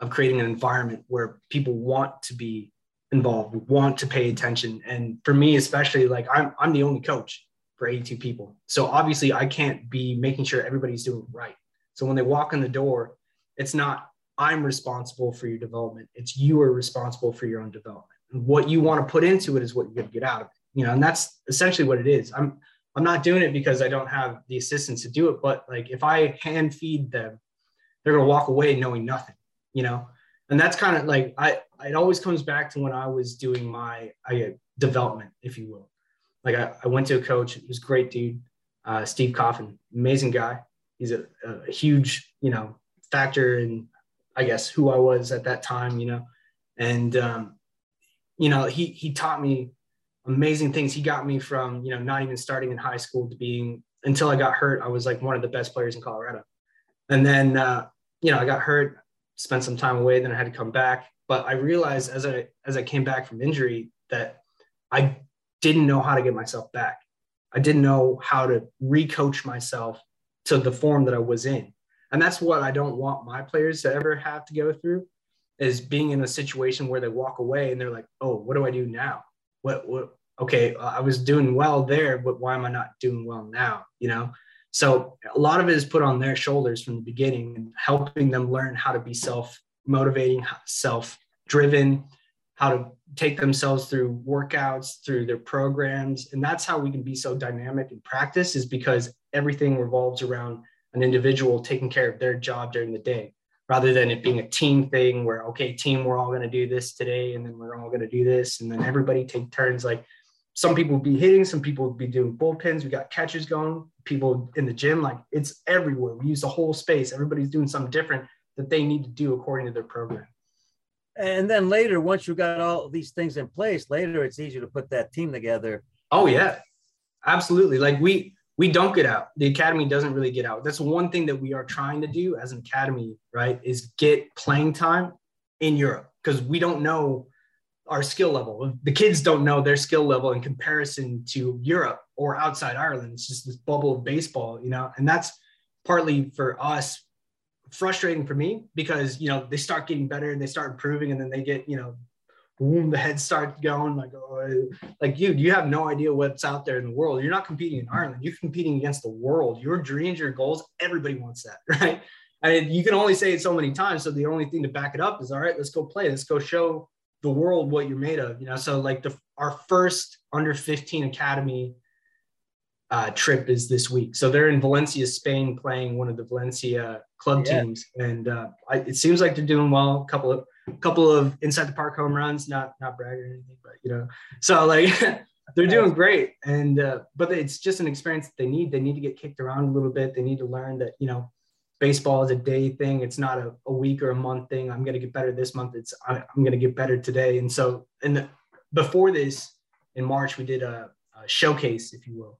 of creating an environment where people want to be involved, want to pay attention. And for me, especially, like I'm I'm the only coach for 82 people, so obviously I can't be making sure everybody's doing right. So when they walk in the door, it's not I'm responsible for your development. It's you are responsible for your own development. What you want to put into it is what you're going to get out of it. You know, and that's essentially what it is. I'm I'm not doing it because I don't have the assistants to do it, but like if I hand feed them, they're to walk away knowing nothing. You know, and that's kind of like I it always comes back to when I was doing my I, development, if you will. Like I, I went to a coach, It was great dude, uh, Steve Coffin, amazing guy. He's a, a huge, you know, factor in I guess who I was at that time, you know, and um, you know he he taught me amazing things. He got me from you know not even starting in high school to being until I got hurt. I was like one of the best players in Colorado, and then uh, you know I got hurt, spent some time away, then I had to come back. But I realized as I as I came back from injury that I didn't know how to get myself back. I didn't know how to recoach myself to the form that I was in and that's what I don't want my players to ever have to go through is being in a situation where they walk away and they're like, oh, what do I do now? What, what, okay, I was doing well there, but why am I not doing well now? You know? So a lot of it is put on their shoulders from the beginning and helping them learn how to be self motivating, self driven, how to take themselves through workouts, through their programs. And that's how we can be so dynamic in practice is because everything revolves around an individual taking care of their job during the day rather than it being a team thing where okay team we're all going to do this today and then we're all going to do this and then everybody take turns like some people will be hitting some people will be doing bullpens we got catches going people in the gym like it's everywhere we use the whole space everybody's doing something different that they need to do according to their program and then later once you got all these things in place later it's easier to put that team together oh yeah absolutely like we we don't get out. The academy doesn't really get out. That's one thing that we are trying to do as an academy, right? Is get playing time in Europe because we don't know our skill level. The kids don't know their skill level in comparison to Europe or outside Ireland. It's just this bubble of baseball, you know, and that's partly for us frustrating for me because you know they start getting better and they start improving and then they get you know boom, the head starts going like, oh, like you, you have no idea what's out there in the world. You're not competing in Ireland. You're competing against the world. Your dreams, your goals, everybody wants that, right? And you can only say it so many times. So the only thing to back it up is, all right, let's go play. Let's go show the world what you're made of. You know, so like the our first under 15 academy uh, trip is this week. So they're in Valencia, Spain, playing one of the Valencia club yeah. teams, and uh, I, it seems like they're doing well. A couple of couple of inside the park home runs, not not brag or anything, but you know, so like they're doing great. And uh, but it's just an experience that they need. They need to get kicked around a little bit. They need to learn that you know, baseball is a day thing. It's not a, a week or a month thing. I'm gonna get better this month. It's I, am gonna get better today. And so, and before this, in March, we did a, a showcase, if you will.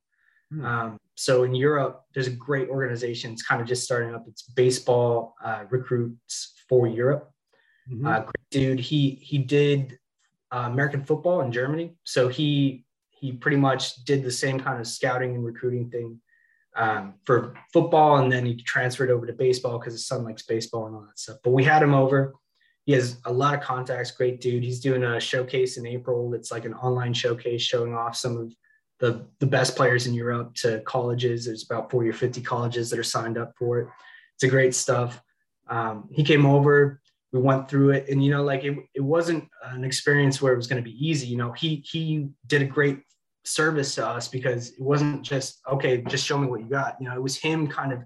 Hmm. Um, so in Europe, there's a great organization. It's kind of just starting up. It's baseball uh, recruits for Europe. Mm-hmm. Uh, great dude. He he did uh, American football in Germany, so he he pretty much did the same kind of scouting and recruiting thing um, for football, and then he transferred over to baseball because his son likes baseball and all that stuff. But we had him over. He has a lot of contacts. Great dude. He's doing a showcase in April. It's like an online showcase showing off some of the the best players in Europe to colleges. There's about 40 or 50 colleges that are signed up for it. It's a great stuff. Um, he came over we went through it and you know like it, it wasn't an experience where it was going to be easy you know he he did a great service to us because it wasn't just okay just show me what you got you know it was him kind of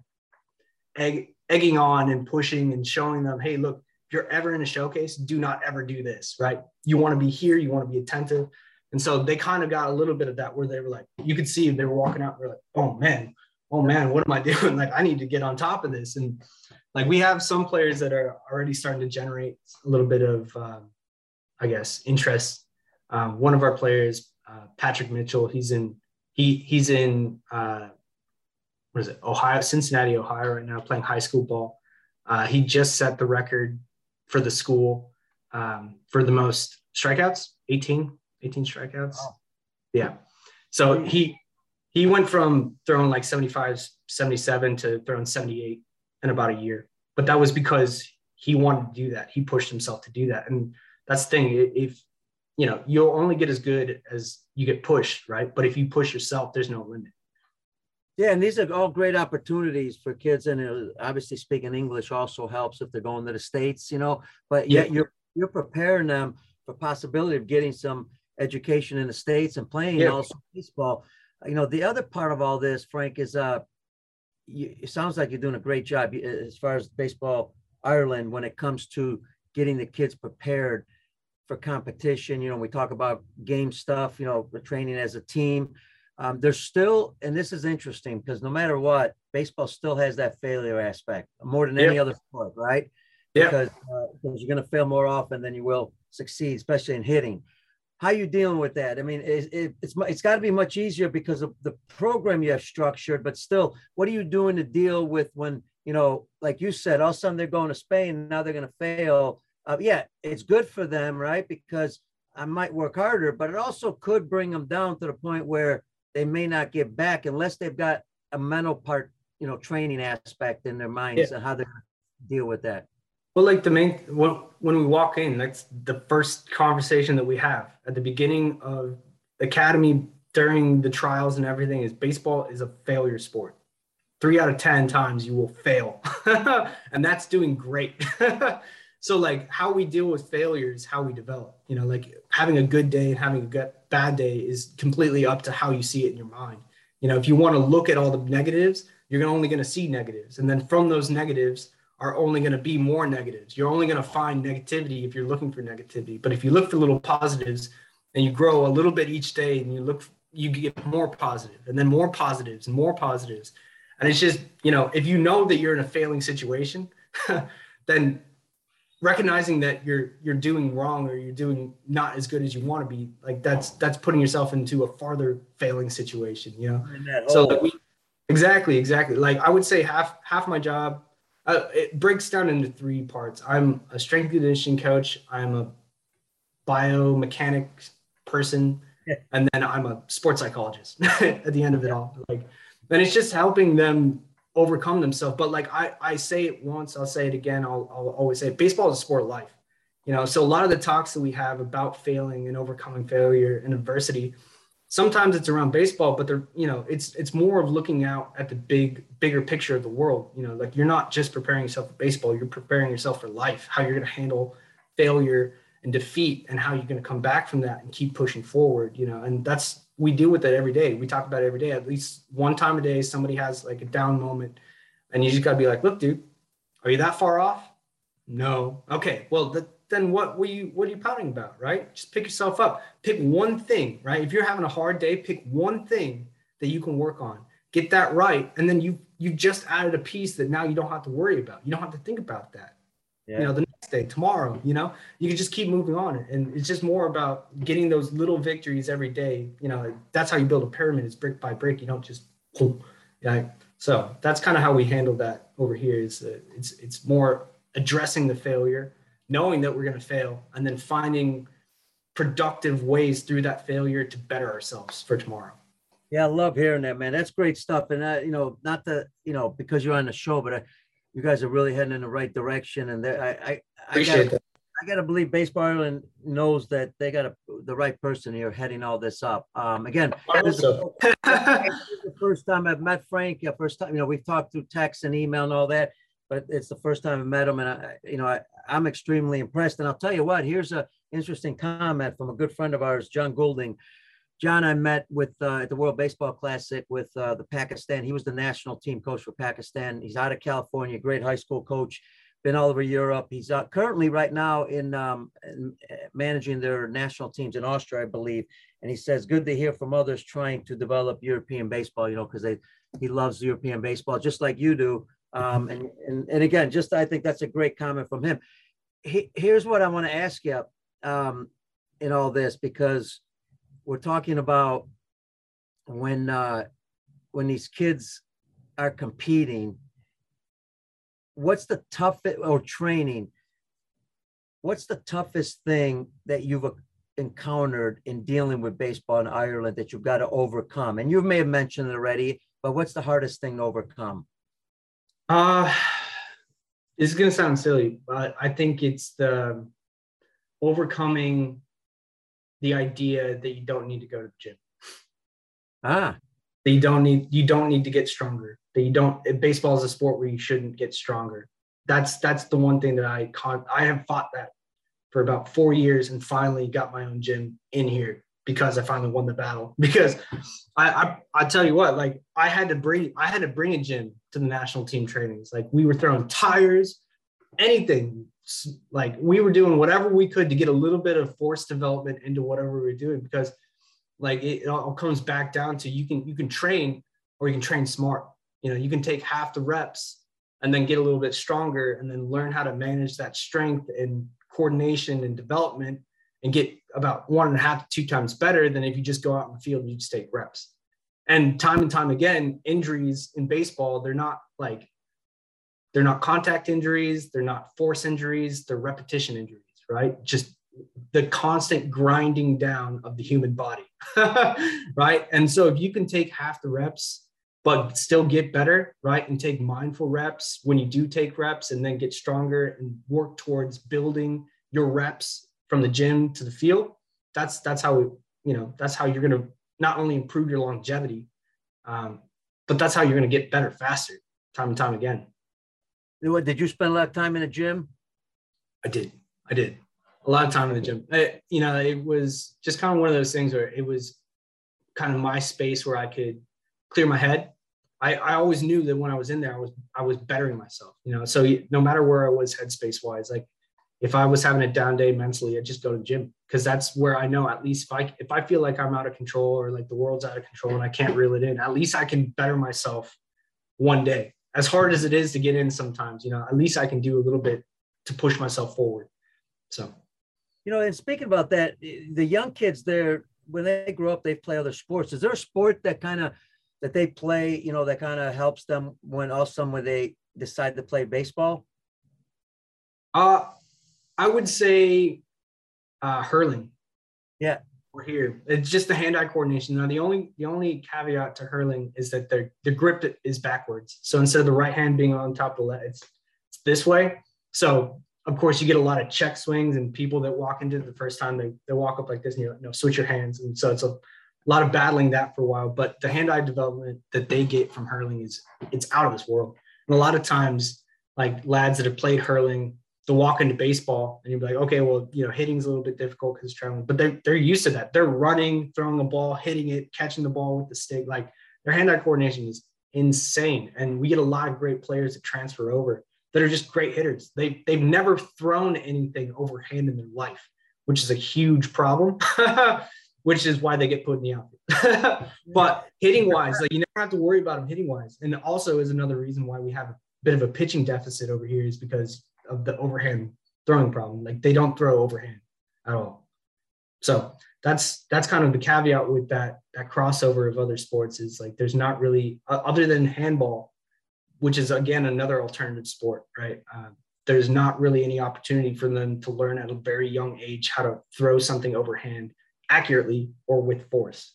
egg, egging on and pushing and showing them hey look if you're ever in a showcase, do not ever do this, right? You want to be here, you want to be attentive. And so they kind of got a little bit of that where they were like, you could see they were walking out, they're like, oh man, oh man, what am I doing? Like, I need to get on top of this. And like, we have some players that are already starting to generate a little bit of, um, I guess, interest. Um, one of our players, uh, Patrick Mitchell, he's in, he he's in, uh, what is it, Ohio, Cincinnati, Ohio, right now, playing high school ball. Uh, he just set the record for the school um, for the most strikeouts 18 18 strikeouts. Yeah. So he he went from throwing like 75 77 to throwing 78 in about a year. But that was because he wanted to do that. He pushed himself to do that. And that's the thing if you know you'll only get as good as you get pushed right but if you push yourself there's no limit yeah, and these are all great opportunities for kids, and uh, obviously speaking English also helps if they're going to the states, you know. But yeah, you're you're preparing them for possibility of getting some education in the states and playing yeah. also baseball. You know, the other part of all this, Frank, is uh, you, it sounds like you're doing a great job as far as baseball Ireland when it comes to getting the kids prepared for competition. You know, we talk about game stuff. You know, the training as a team um, there's still, and this is interesting because no matter what, baseball still has that failure aspect more than any other sport, right? Yeah. Because, uh, because you're going to fail more often than you will succeed, especially in hitting. How you dealing with that? I mean, it, it, it's it's got to be much easier because of the program you have structured, but still, what are you doing to deal with when you know, like you said, all of a sudden they're going to Spain, now they're going to fail. Uh, yeah, it's good for them, right? Because I might work harder, but it also could bring them down to the point where they may not get back unless they've got a mental part, you know, training aspect in their minds yeah. and how they deal with that. Well, like the main when when we walk in, that's the first conversation that we have at the beginning of academy during the trials and everything is baseball is a failure sport. Three out of ten times you will fail, and that's doing great. so like how we deal with failures how we develop you know like having a good day and having a good bad day is completely up to how you see it in your mind. You know if you want to look at all the negatives you're only going to see negatives and then from those negatives are only going to be more negatives. You're only going to find negativity if you're looking for negativity. But if you look for little positives and you grow a little bit each day and you look you get more positive and then more positives and more positives and it's just you know if you know that you're in a failing situation then recognizing that you're you're doing wrong or you're doing not as good as you want to be like that's that's putting yourself into a farther failing situation you know? So like we, exactly exactly. Like i would say half half my job uh, it breaks down into three parts. I'm a strength conditioning coach i'm a biomechanics person yeah. and then i'm a sports psychologist at the end of it all. Like and it's just helping them overcome themselves. But like I, I say it once, I'll say it again. I'll, I'll always say it. baseball is a sport of life. You know, so a lot of the talks that we have about failing and overcoming failure and adversity, sometimes it's around baseball, but they're, you know, it's it's more of looking out at the big, bigger picture of the world. You know, like you're not just preparing yourself for baseball, you're preparing yourself for life, how you're gonna handle failure and defeat and how you're gonna come back from that and keep pushing forward, you know, and that's we deal with it every day. We talk about it every day. At least one time a day, somebody has like a down moment, and you just gotta be like, "Look, dude, are you that far off? No. Okay. Well, the, then what were you what are you pouting about, right? Just pick yourself up. Pick one thing, right? If you're having a hard day, pick one thing that you can work on. Get that right, and then you you just added a piece that now you don't have to worry about. You don't have to think about that. Yeah. You know, the day, tomorrow, you know, you can just keep moving on. And it's just more about getting those little victories every day. You know, that's how you build a pyramid is brick by brick. You don't just, yeah. So that's kind of how we handle that over here is uh, it's, it's more addressing the failure, knowing that we're going to fail and then finding productive ways through that failure to better ourselves for tomorrow. Yeah, I love hearing that, man. That's great stuff. And uh, you know, not the, you know, because you're on the show, but I, you guys are really heading in the right direction. And I, I, I gotta, I gotta believe Baseball Ireland knows that they got a, the right person here heading all this up. Um, again, this is the first time I've met Frank. Yeah, first time, you know, we've talked through text and email and all that, but it's the first time I met him, and I, you know, I, I'm extremely impressed. And I'll tell you what, here's a interesting comment from a good friend of ours, John Goulding. John, I met with uh, at the World Baseball Classic with uh, the Pakistan. He was the national team coach for Pakistan. He's out of California, great high school coach. Been all over Europe. He's uh, currently right now in, um, in, uh, managing their national teams in Austria, I believe. And he says, good to hear from others trying to develop European baseball, you know, because they he loves European baseball just like you do. Um, and, and, and again, just I think that's a great comment from him. He, here's what I want to ask you um, in all this because we're talking about when uh, when these kids are competing. What's the toughest or training? What's the toughest thing that you've encountered in dealing with baseball in Ireland that you've got to overcome? And you may have mentioned it already, but what's the hardest thing to overcome? Uh, this is going to sound silly, but I think it's the overcoming the idea that you don't need to go to the gym. Ah. That you don't need you don't need to get stronger. That you don't eh, baseball is a sport where you shouldn't get stronger. That's that's the one thing that I I have fought that for about four years and finally got my own gym in here because I finally won the battle. Because I, I I tell you what, like I had to bring I had to bring a gym to the national team trainings. Like we were throwing tires, anything. Like we were doing whatever we could to get a little bit of force development into whatever we were doing because like it, it all comes back down to you can you can train or you can train smart. You know, you can take half the reps and then get a little bit stronger and then learn how to manage that strength and coordination and development and get about one and a half to two times better than if you just go out in the field and you just take reps. And time and time again, injuries in baseball, they're not like they're not contact injuries, they're not force injuries, they're repetition injuries, right? Just the constant grinding down of the human body, right? And so if you can take half the reps, but still get better, right? And take mindful reps when you do take reps and then get stronger and work towards building your reps from the gym to the field, that's that's how you know that's how you're going to not only improve your longevity, um, but that's how you're going to get better faster, time and time again. Did you spend a lot of time in the gym? I did. I did a lot of time in the gym. I, you know, it was just kind of one of those things where it was kind of my space where I could clear my head. I, I always knew that when I was in there, I was I was bettering myself. You know, so no matter where I was headspace wise, like if I was having a down day mentally, I'd just go to the gym because that's where I know at least if I if I feel like I'm out of control or like the world's out of control and I can't reel it in, at least I can better myself one day. As hard as it is to get in sometimes, you know, at least I can do a little bit to push myself forward. So, you know, and speaking about that, the young kids there when they grow up, they play other sports. Is there a sport that kind of that they play, you know, that kind of helps them when also when they decide to play baseball? Uh I would say uh, hurling. Yeah, we're here. It's just the hand-eye coordination. Now, the only the only caveat to hurling is that their the grip is backwards. So instead of the right hand being on top of the left, it's, it's this way. So of course, you get a lot of check swings and people that walk into the first time they, they walk up like this and you know switch your hands. And so it's a lot of battling that for a while. But the hand-eye development that they get from hurling is it's out of this world. And a lot of times, like lads that have played hurling to walk into baseball and you'd be like, okay, well, you know, hitting's a little bit difficult because traveling, but they're, they're used to that. They're running, throwing a ball, hitting it, catching the ball with the stick. Like their hand eye coordination is insane. And we get a lot of great players that transfer over that are just great hitters. They, they've never thrown anything overhand in their life, which is a huge problem, which is why they get put in the outfield. but hitting wise, like you never have to worry about them hitting wise. And also is another reason why we have a bit of a pitching deficit over here is because of the overhand throwing problem. Like they don't throw overhand at all. So that's that's kind of the caveat with that that crossover of other sports is like there's not really uh, other than handball, which is again another alternative sport, right? Uh, there's not really any opportunity for them to learn at a very young age how to throw something overhand accurately or with force.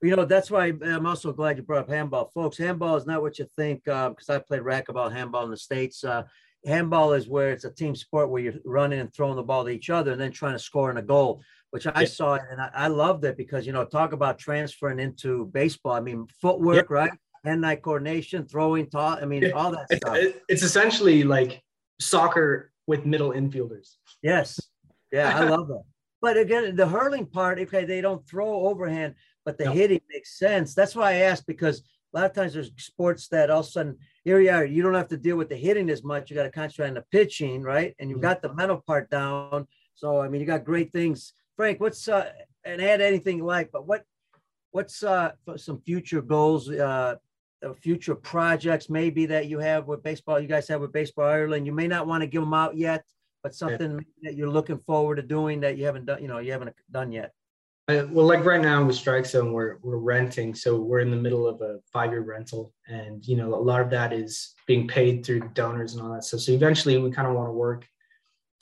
You know, that's why I'm also glad you brought up handball. Folks, handball is not what you think because uh, I played racquetball handball in the States. Uh, handball is where it's a team sport where you're running and throwing the ball to each other and then trying to score in a goal, which I yeah. saw and I, I, loved it because you know talk about transferring into baseball. I mean footwork, yeah. right? Hand-eye coordination, throwing, tall. I mean all that stuff. It's essentially like soccer with middle infielders. Yes, yeah, I love that. But again, the hurling part, okay, they don't throw overhand, but the no. hitting makes sense. That's why I asked because a lot of times there's sports that all of a sudden here you are, you don't have to deal with the hitting as much. You got to concentrate on the pitching, right? And you've got the mental part down. So I mean, you got great things. Frank, what's uh, and add anything you like, but what what's uh some future goals, uh, future projects maybe that you have with baseball? You guys have with Baseball Ireland. You may not want to give them out yet, but something yeah. that you're looking forward to doing that you haven't done, you know, you haven't done yet. Uh, well, like right now with Strike Zone, we're we're renting, so we're in the middle of a five-year rental, and you know a lot of that is being paid through donors and all that stuff. So eventually, we kind of want to work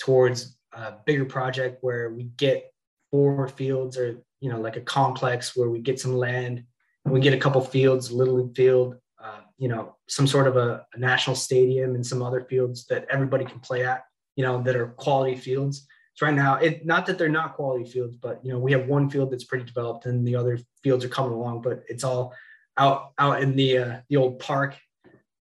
towards a bigger project where we get four fields, or you know, like a complex where we get some land, and we get a couple fields, little league field, uh, you know, some sort of a, a national stadium, and some other fields that everybody can play at, you know, that are quality fields so right now, it not that they're not quality fields, but you know we have one field that's pretty developed, and the other fields are coming along. But it's all out out in the uh, the old park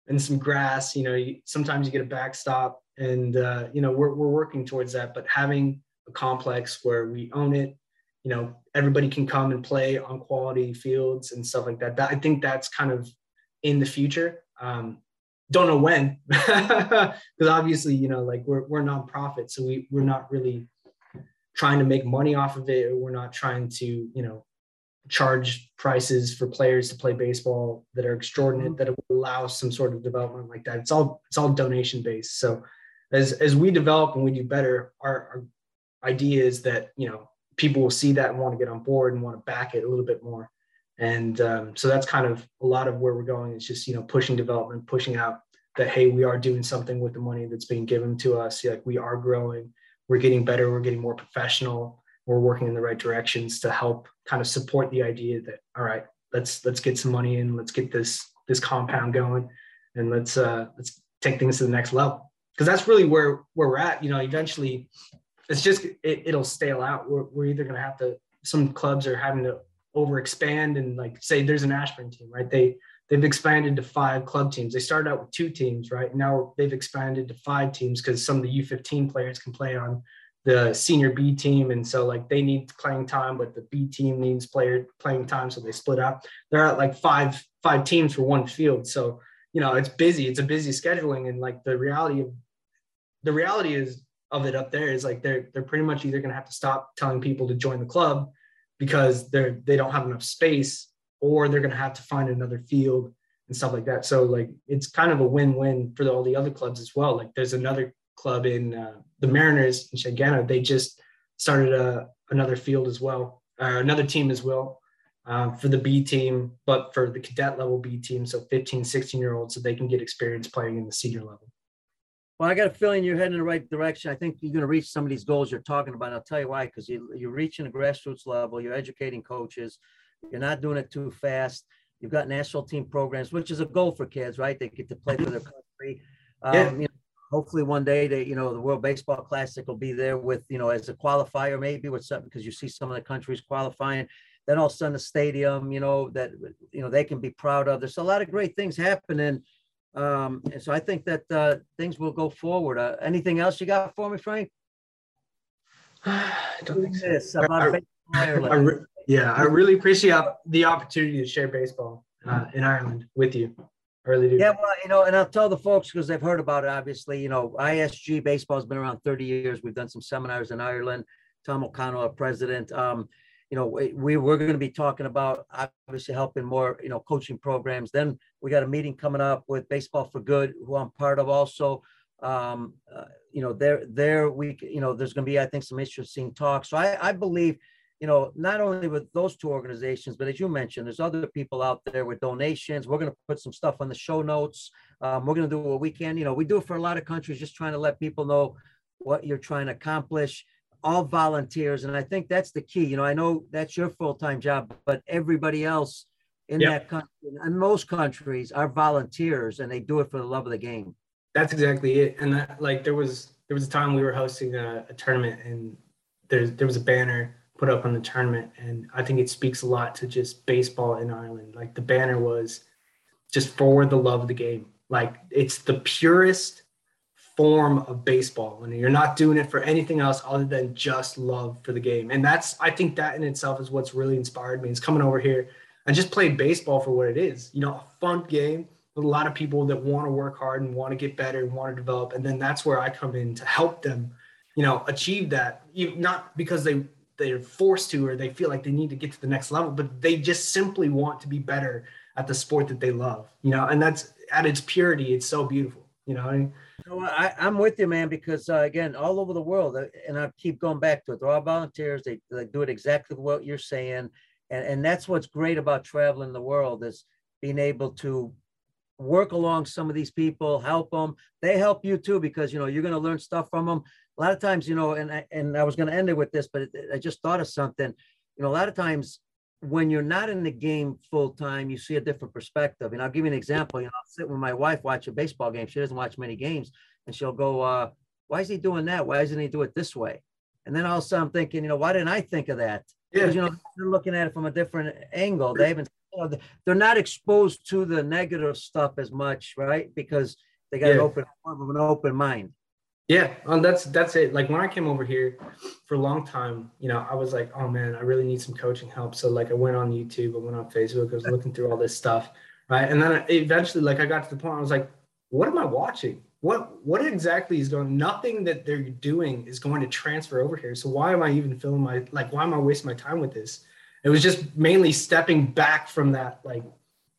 and some grass. You know, you, sometimes you get a backstop, and uh, you know we're we're working towards that. But having a complex where we own it, you know, everybody can come and play on quality fields and stuff like that. That I think that's kind of in the future. Um, don't know when because obviously you know like we're, we're nonprofit so we, we're not really trying to make money off of it we're not trying to you know charge prices for players to play baseball that are extraordinary that allow some sort of development like that it's all it's all donation based so as as we develop and we do better our, our idea is that you know people will see that and want to get on board and want to back it a little bit more. And um, so that's kind of a lot of where we're going. It's just you know pushing development, pushing out that hey, we are doing something with the money that's being given to us. Like we are growing, we're getting better, we're getting more professional, we're working in the right directions to help kind of support the idea that all right, let's let's get some money in, let's get this this compound going, and let's uh, let's take things to the next level. Because that's really where where we're at. You know, eventually, it's just it, it'll stale out. We're, we're either going to have to. Some clubs are having to over expand and like say there's an Ashbourne team, right? They they've expanded to five club teams. They started out with two teams, right? Now they've expanded to five teams because some of the U15 players can play on the senior B team, and so like they need playing time, but the B team needs player playing time, so they split up. They're at like five five teams for one field, so you know it's busy. It's a busy scheduling, and like the reality of the reality is of it up there is like they're they're pretty much either going to have to stop telling people to join the club because they're they don't have enough space or they're going to have to find another field and stuff like that. So like it's kind of a win-win for all the other clubs as well. Like there's another club in uh, the mariners in Shanganagh. they just started a, uh, another field as well uh, another team as well uh, for the b team but for the cadet level b team so 15 16 year olds so they can get experience playing in the senior level well, I got a feeling you're heading in the right direction. I think you're going to reach some of these goals you're talking about. I'll tell you why, because you, you're reaching a grassroots level, you're educating coaches, you're not doing it too fast. You've got national team programs, which is a goal for kids, right? They get to play for their country. Um, yeah. you know, hopefully one day they, you know, the World Baseball Classic will be there with, you know, as a qualifier, maybe with something because you see some of the countries qualifying. Then all of a sudden, the stadium, you know, that you know they can be proud of. There's a lot of great things happening um, and so I think that uh, things will go forward. Uh, anything else you got for me, Frank? I don't think so. I, I, yeah, I really appreciate the opportunity to share baseball uh, in Ireland with you. I really do. Yeah, well, you know, and I'll tell the folks because they've heard about it. Obviously, you know, ISG baseball has been around 30 years. We've done some seminars in Ireland. Tom O'Connell, our president. Um, you know, we, we're going to be talking about obviously helping more, you know, coaching programs. Then we got a meeting coming up with Baseball for Good, who I'm part of also. Um, uh, you know, there, there we, you know, there's going to be, I think, some interesting talks. So I, I believe, you know, not only with those two organizations, but as you mentioned, there's other people out there with donations. We're going to put some stuff on the show notes. Um, we're going to do what we can. You know, we do it for a lot of countries, just trying to let people know what you're trying to accomplish all volunteers. And I think that's the key. You know, I know that's your full time job, but everybody else in yep. that country and most countries are volunteers and they do it for the love of the game. That's exactly it. And that, like there was there was a time we were hosting a, a tournament and there's there was a banner put up on the tournament and I think it speaks a lot to just baseball in Ireland. Like the banner was just for the love of the game. Like it's the purest form of baseball and you're not doing it for anything else other than just love for the game and that's i think that in itself is what's really inspired me is coming over here and just playing baseball for what it is. You know, a fun game with a lot of people that want to work hard and want to get better and want to develop. And then that's where I come in to help them, you know, achieve that. Not because they they're forced to or they feel like they need to get to the next level, but they just simply want to be better at the sport that they love. You know, and that's at its purity. It's so beautiful. You know. I mean? I, am with you, man, because uh, again, all over the world, uh, and I keep going back to it. They're all volunteers. They, they do it exactly what you're saying, and and that's what's great about traveling the world is being able to work along some of these people, help them. They help you too because you know you're going to learn stuff from them. A lot of times, you know, and I, and I was going to end it with this, but I just thought of something. You know, a lot of times when you're not in the game full time, you see a different perspective. And I'll give you an example. You know, I'll sit with my wife, watch a baseball game. She doesn't watch many games, and she'll go, uh, "Why is he doing that? Why doesn't he do it this way?" And then all of a sudden, I'm thinking, you know, why didn't I think of that? Yeah. Because you know, they're looking at it from a different angle. They haven't you know, they're not exposed to the negative stuff as much, right? Because they got yeah. an open an open mind. Yeah, um, that's that's it. Like when I came over here for a long time, you know, I was like, oh man, I really need some coaching help. So like I went on YouTube, I went on Facebook, I was looking through all this stuff, right? And then I, eventually, like I got to the point, I was like, what am I watching? What what exactly is going? Nothing that they're doing is going to transfer over here. So why am I even filling my like? Why am I wasting my time with this? It was just mainly stepping back from that like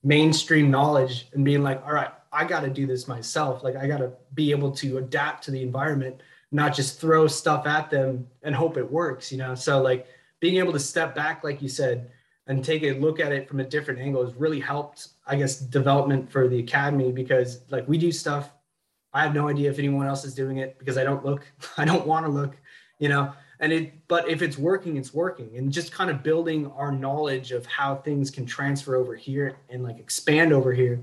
mainstream knowledge and being like, all right, I got to do this myself. Like I got to be able to adapt to the environment, not just throw stuff at them and hope it works, you know? So like being able to step back, like you said, and take a look at it from a different angle has really helped, I guess, development for the academy because like we do stuff. I have no idea if anyone else is doing it because I don't look, I don't want to look, you know, and it but if it's working it's working and just kind of building our knowledge of how things can transfer over here and like expand over here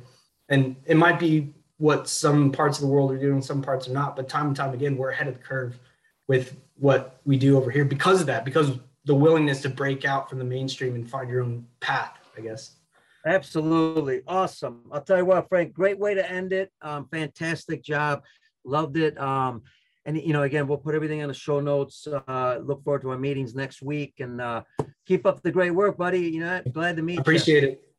and it might be what some parts of the world are doing some parts are not but time and time again we're ahead of the curve with what we do over here because of that because the willingness to break out from the mainstream and find your own path i guess absolutely awesome i'll tell you what frank great way to end it um, fantastic job loved it um, and you know, again, we'll put everything on the show notes. Uh, look forward to our meetings next week, and uh, keep up the great work, buddy. You know, glad to meet Appreciate you. Appreciate it.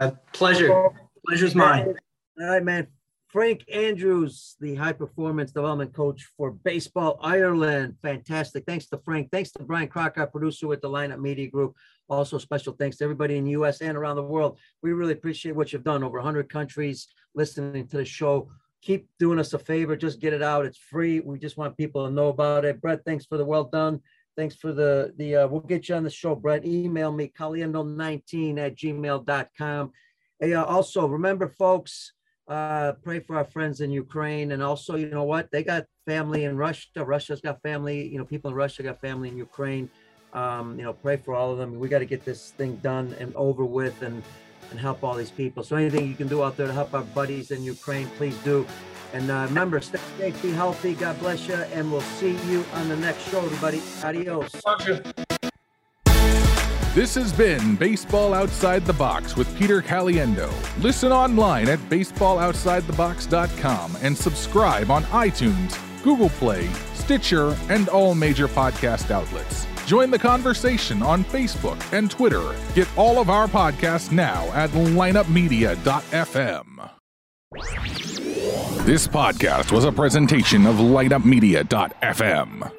Uh, pleasure. Pleasure's mine. All right, man. Frank Andrews, the high performance development coach for Baseball Ireland. Fantastic. Thanks to Frank. Thanks to Brian Crocker, producer with the Lineup Media Group. Also, special thanks to everybody in the US and around the world. We really appreciate what you've done. Over 100 countries listening to the show keep doing us a favor. Just get it out. It's free. We just want people to know about it. Brett, thanks for the well done. Thanks for the, the uh, we'll get you on the show, Brett. Email me, caliendo19 at gmail.com. Hey, uh, also, remember, folks, uh, pray for our friends in Ukraine. And also, you know what? They got family in Russia. Russia's got family. You know, people in Russia got family in Ukraine. Um, you know, pray for all of them. We got to get this thing done and over with. And and help all these people. So anything you can do out there to help our buddies in Ukraine, please do. And uh, remember, stay safe, be healthy. God bless you, and we'll see you on the next show, everybody. Adios. This has been Baseball Outside the Box with Peter Caliendo. Listen online at baseballoutsidethebox.com and subscribe on iTunes, Google Play, Stitcher, and all major podcast outlets. Join the conversation on Facebook and Twitter. Get all of our podcasts now at lineupmedia.fm. This podcast was a presentation of lineupmedia.fm.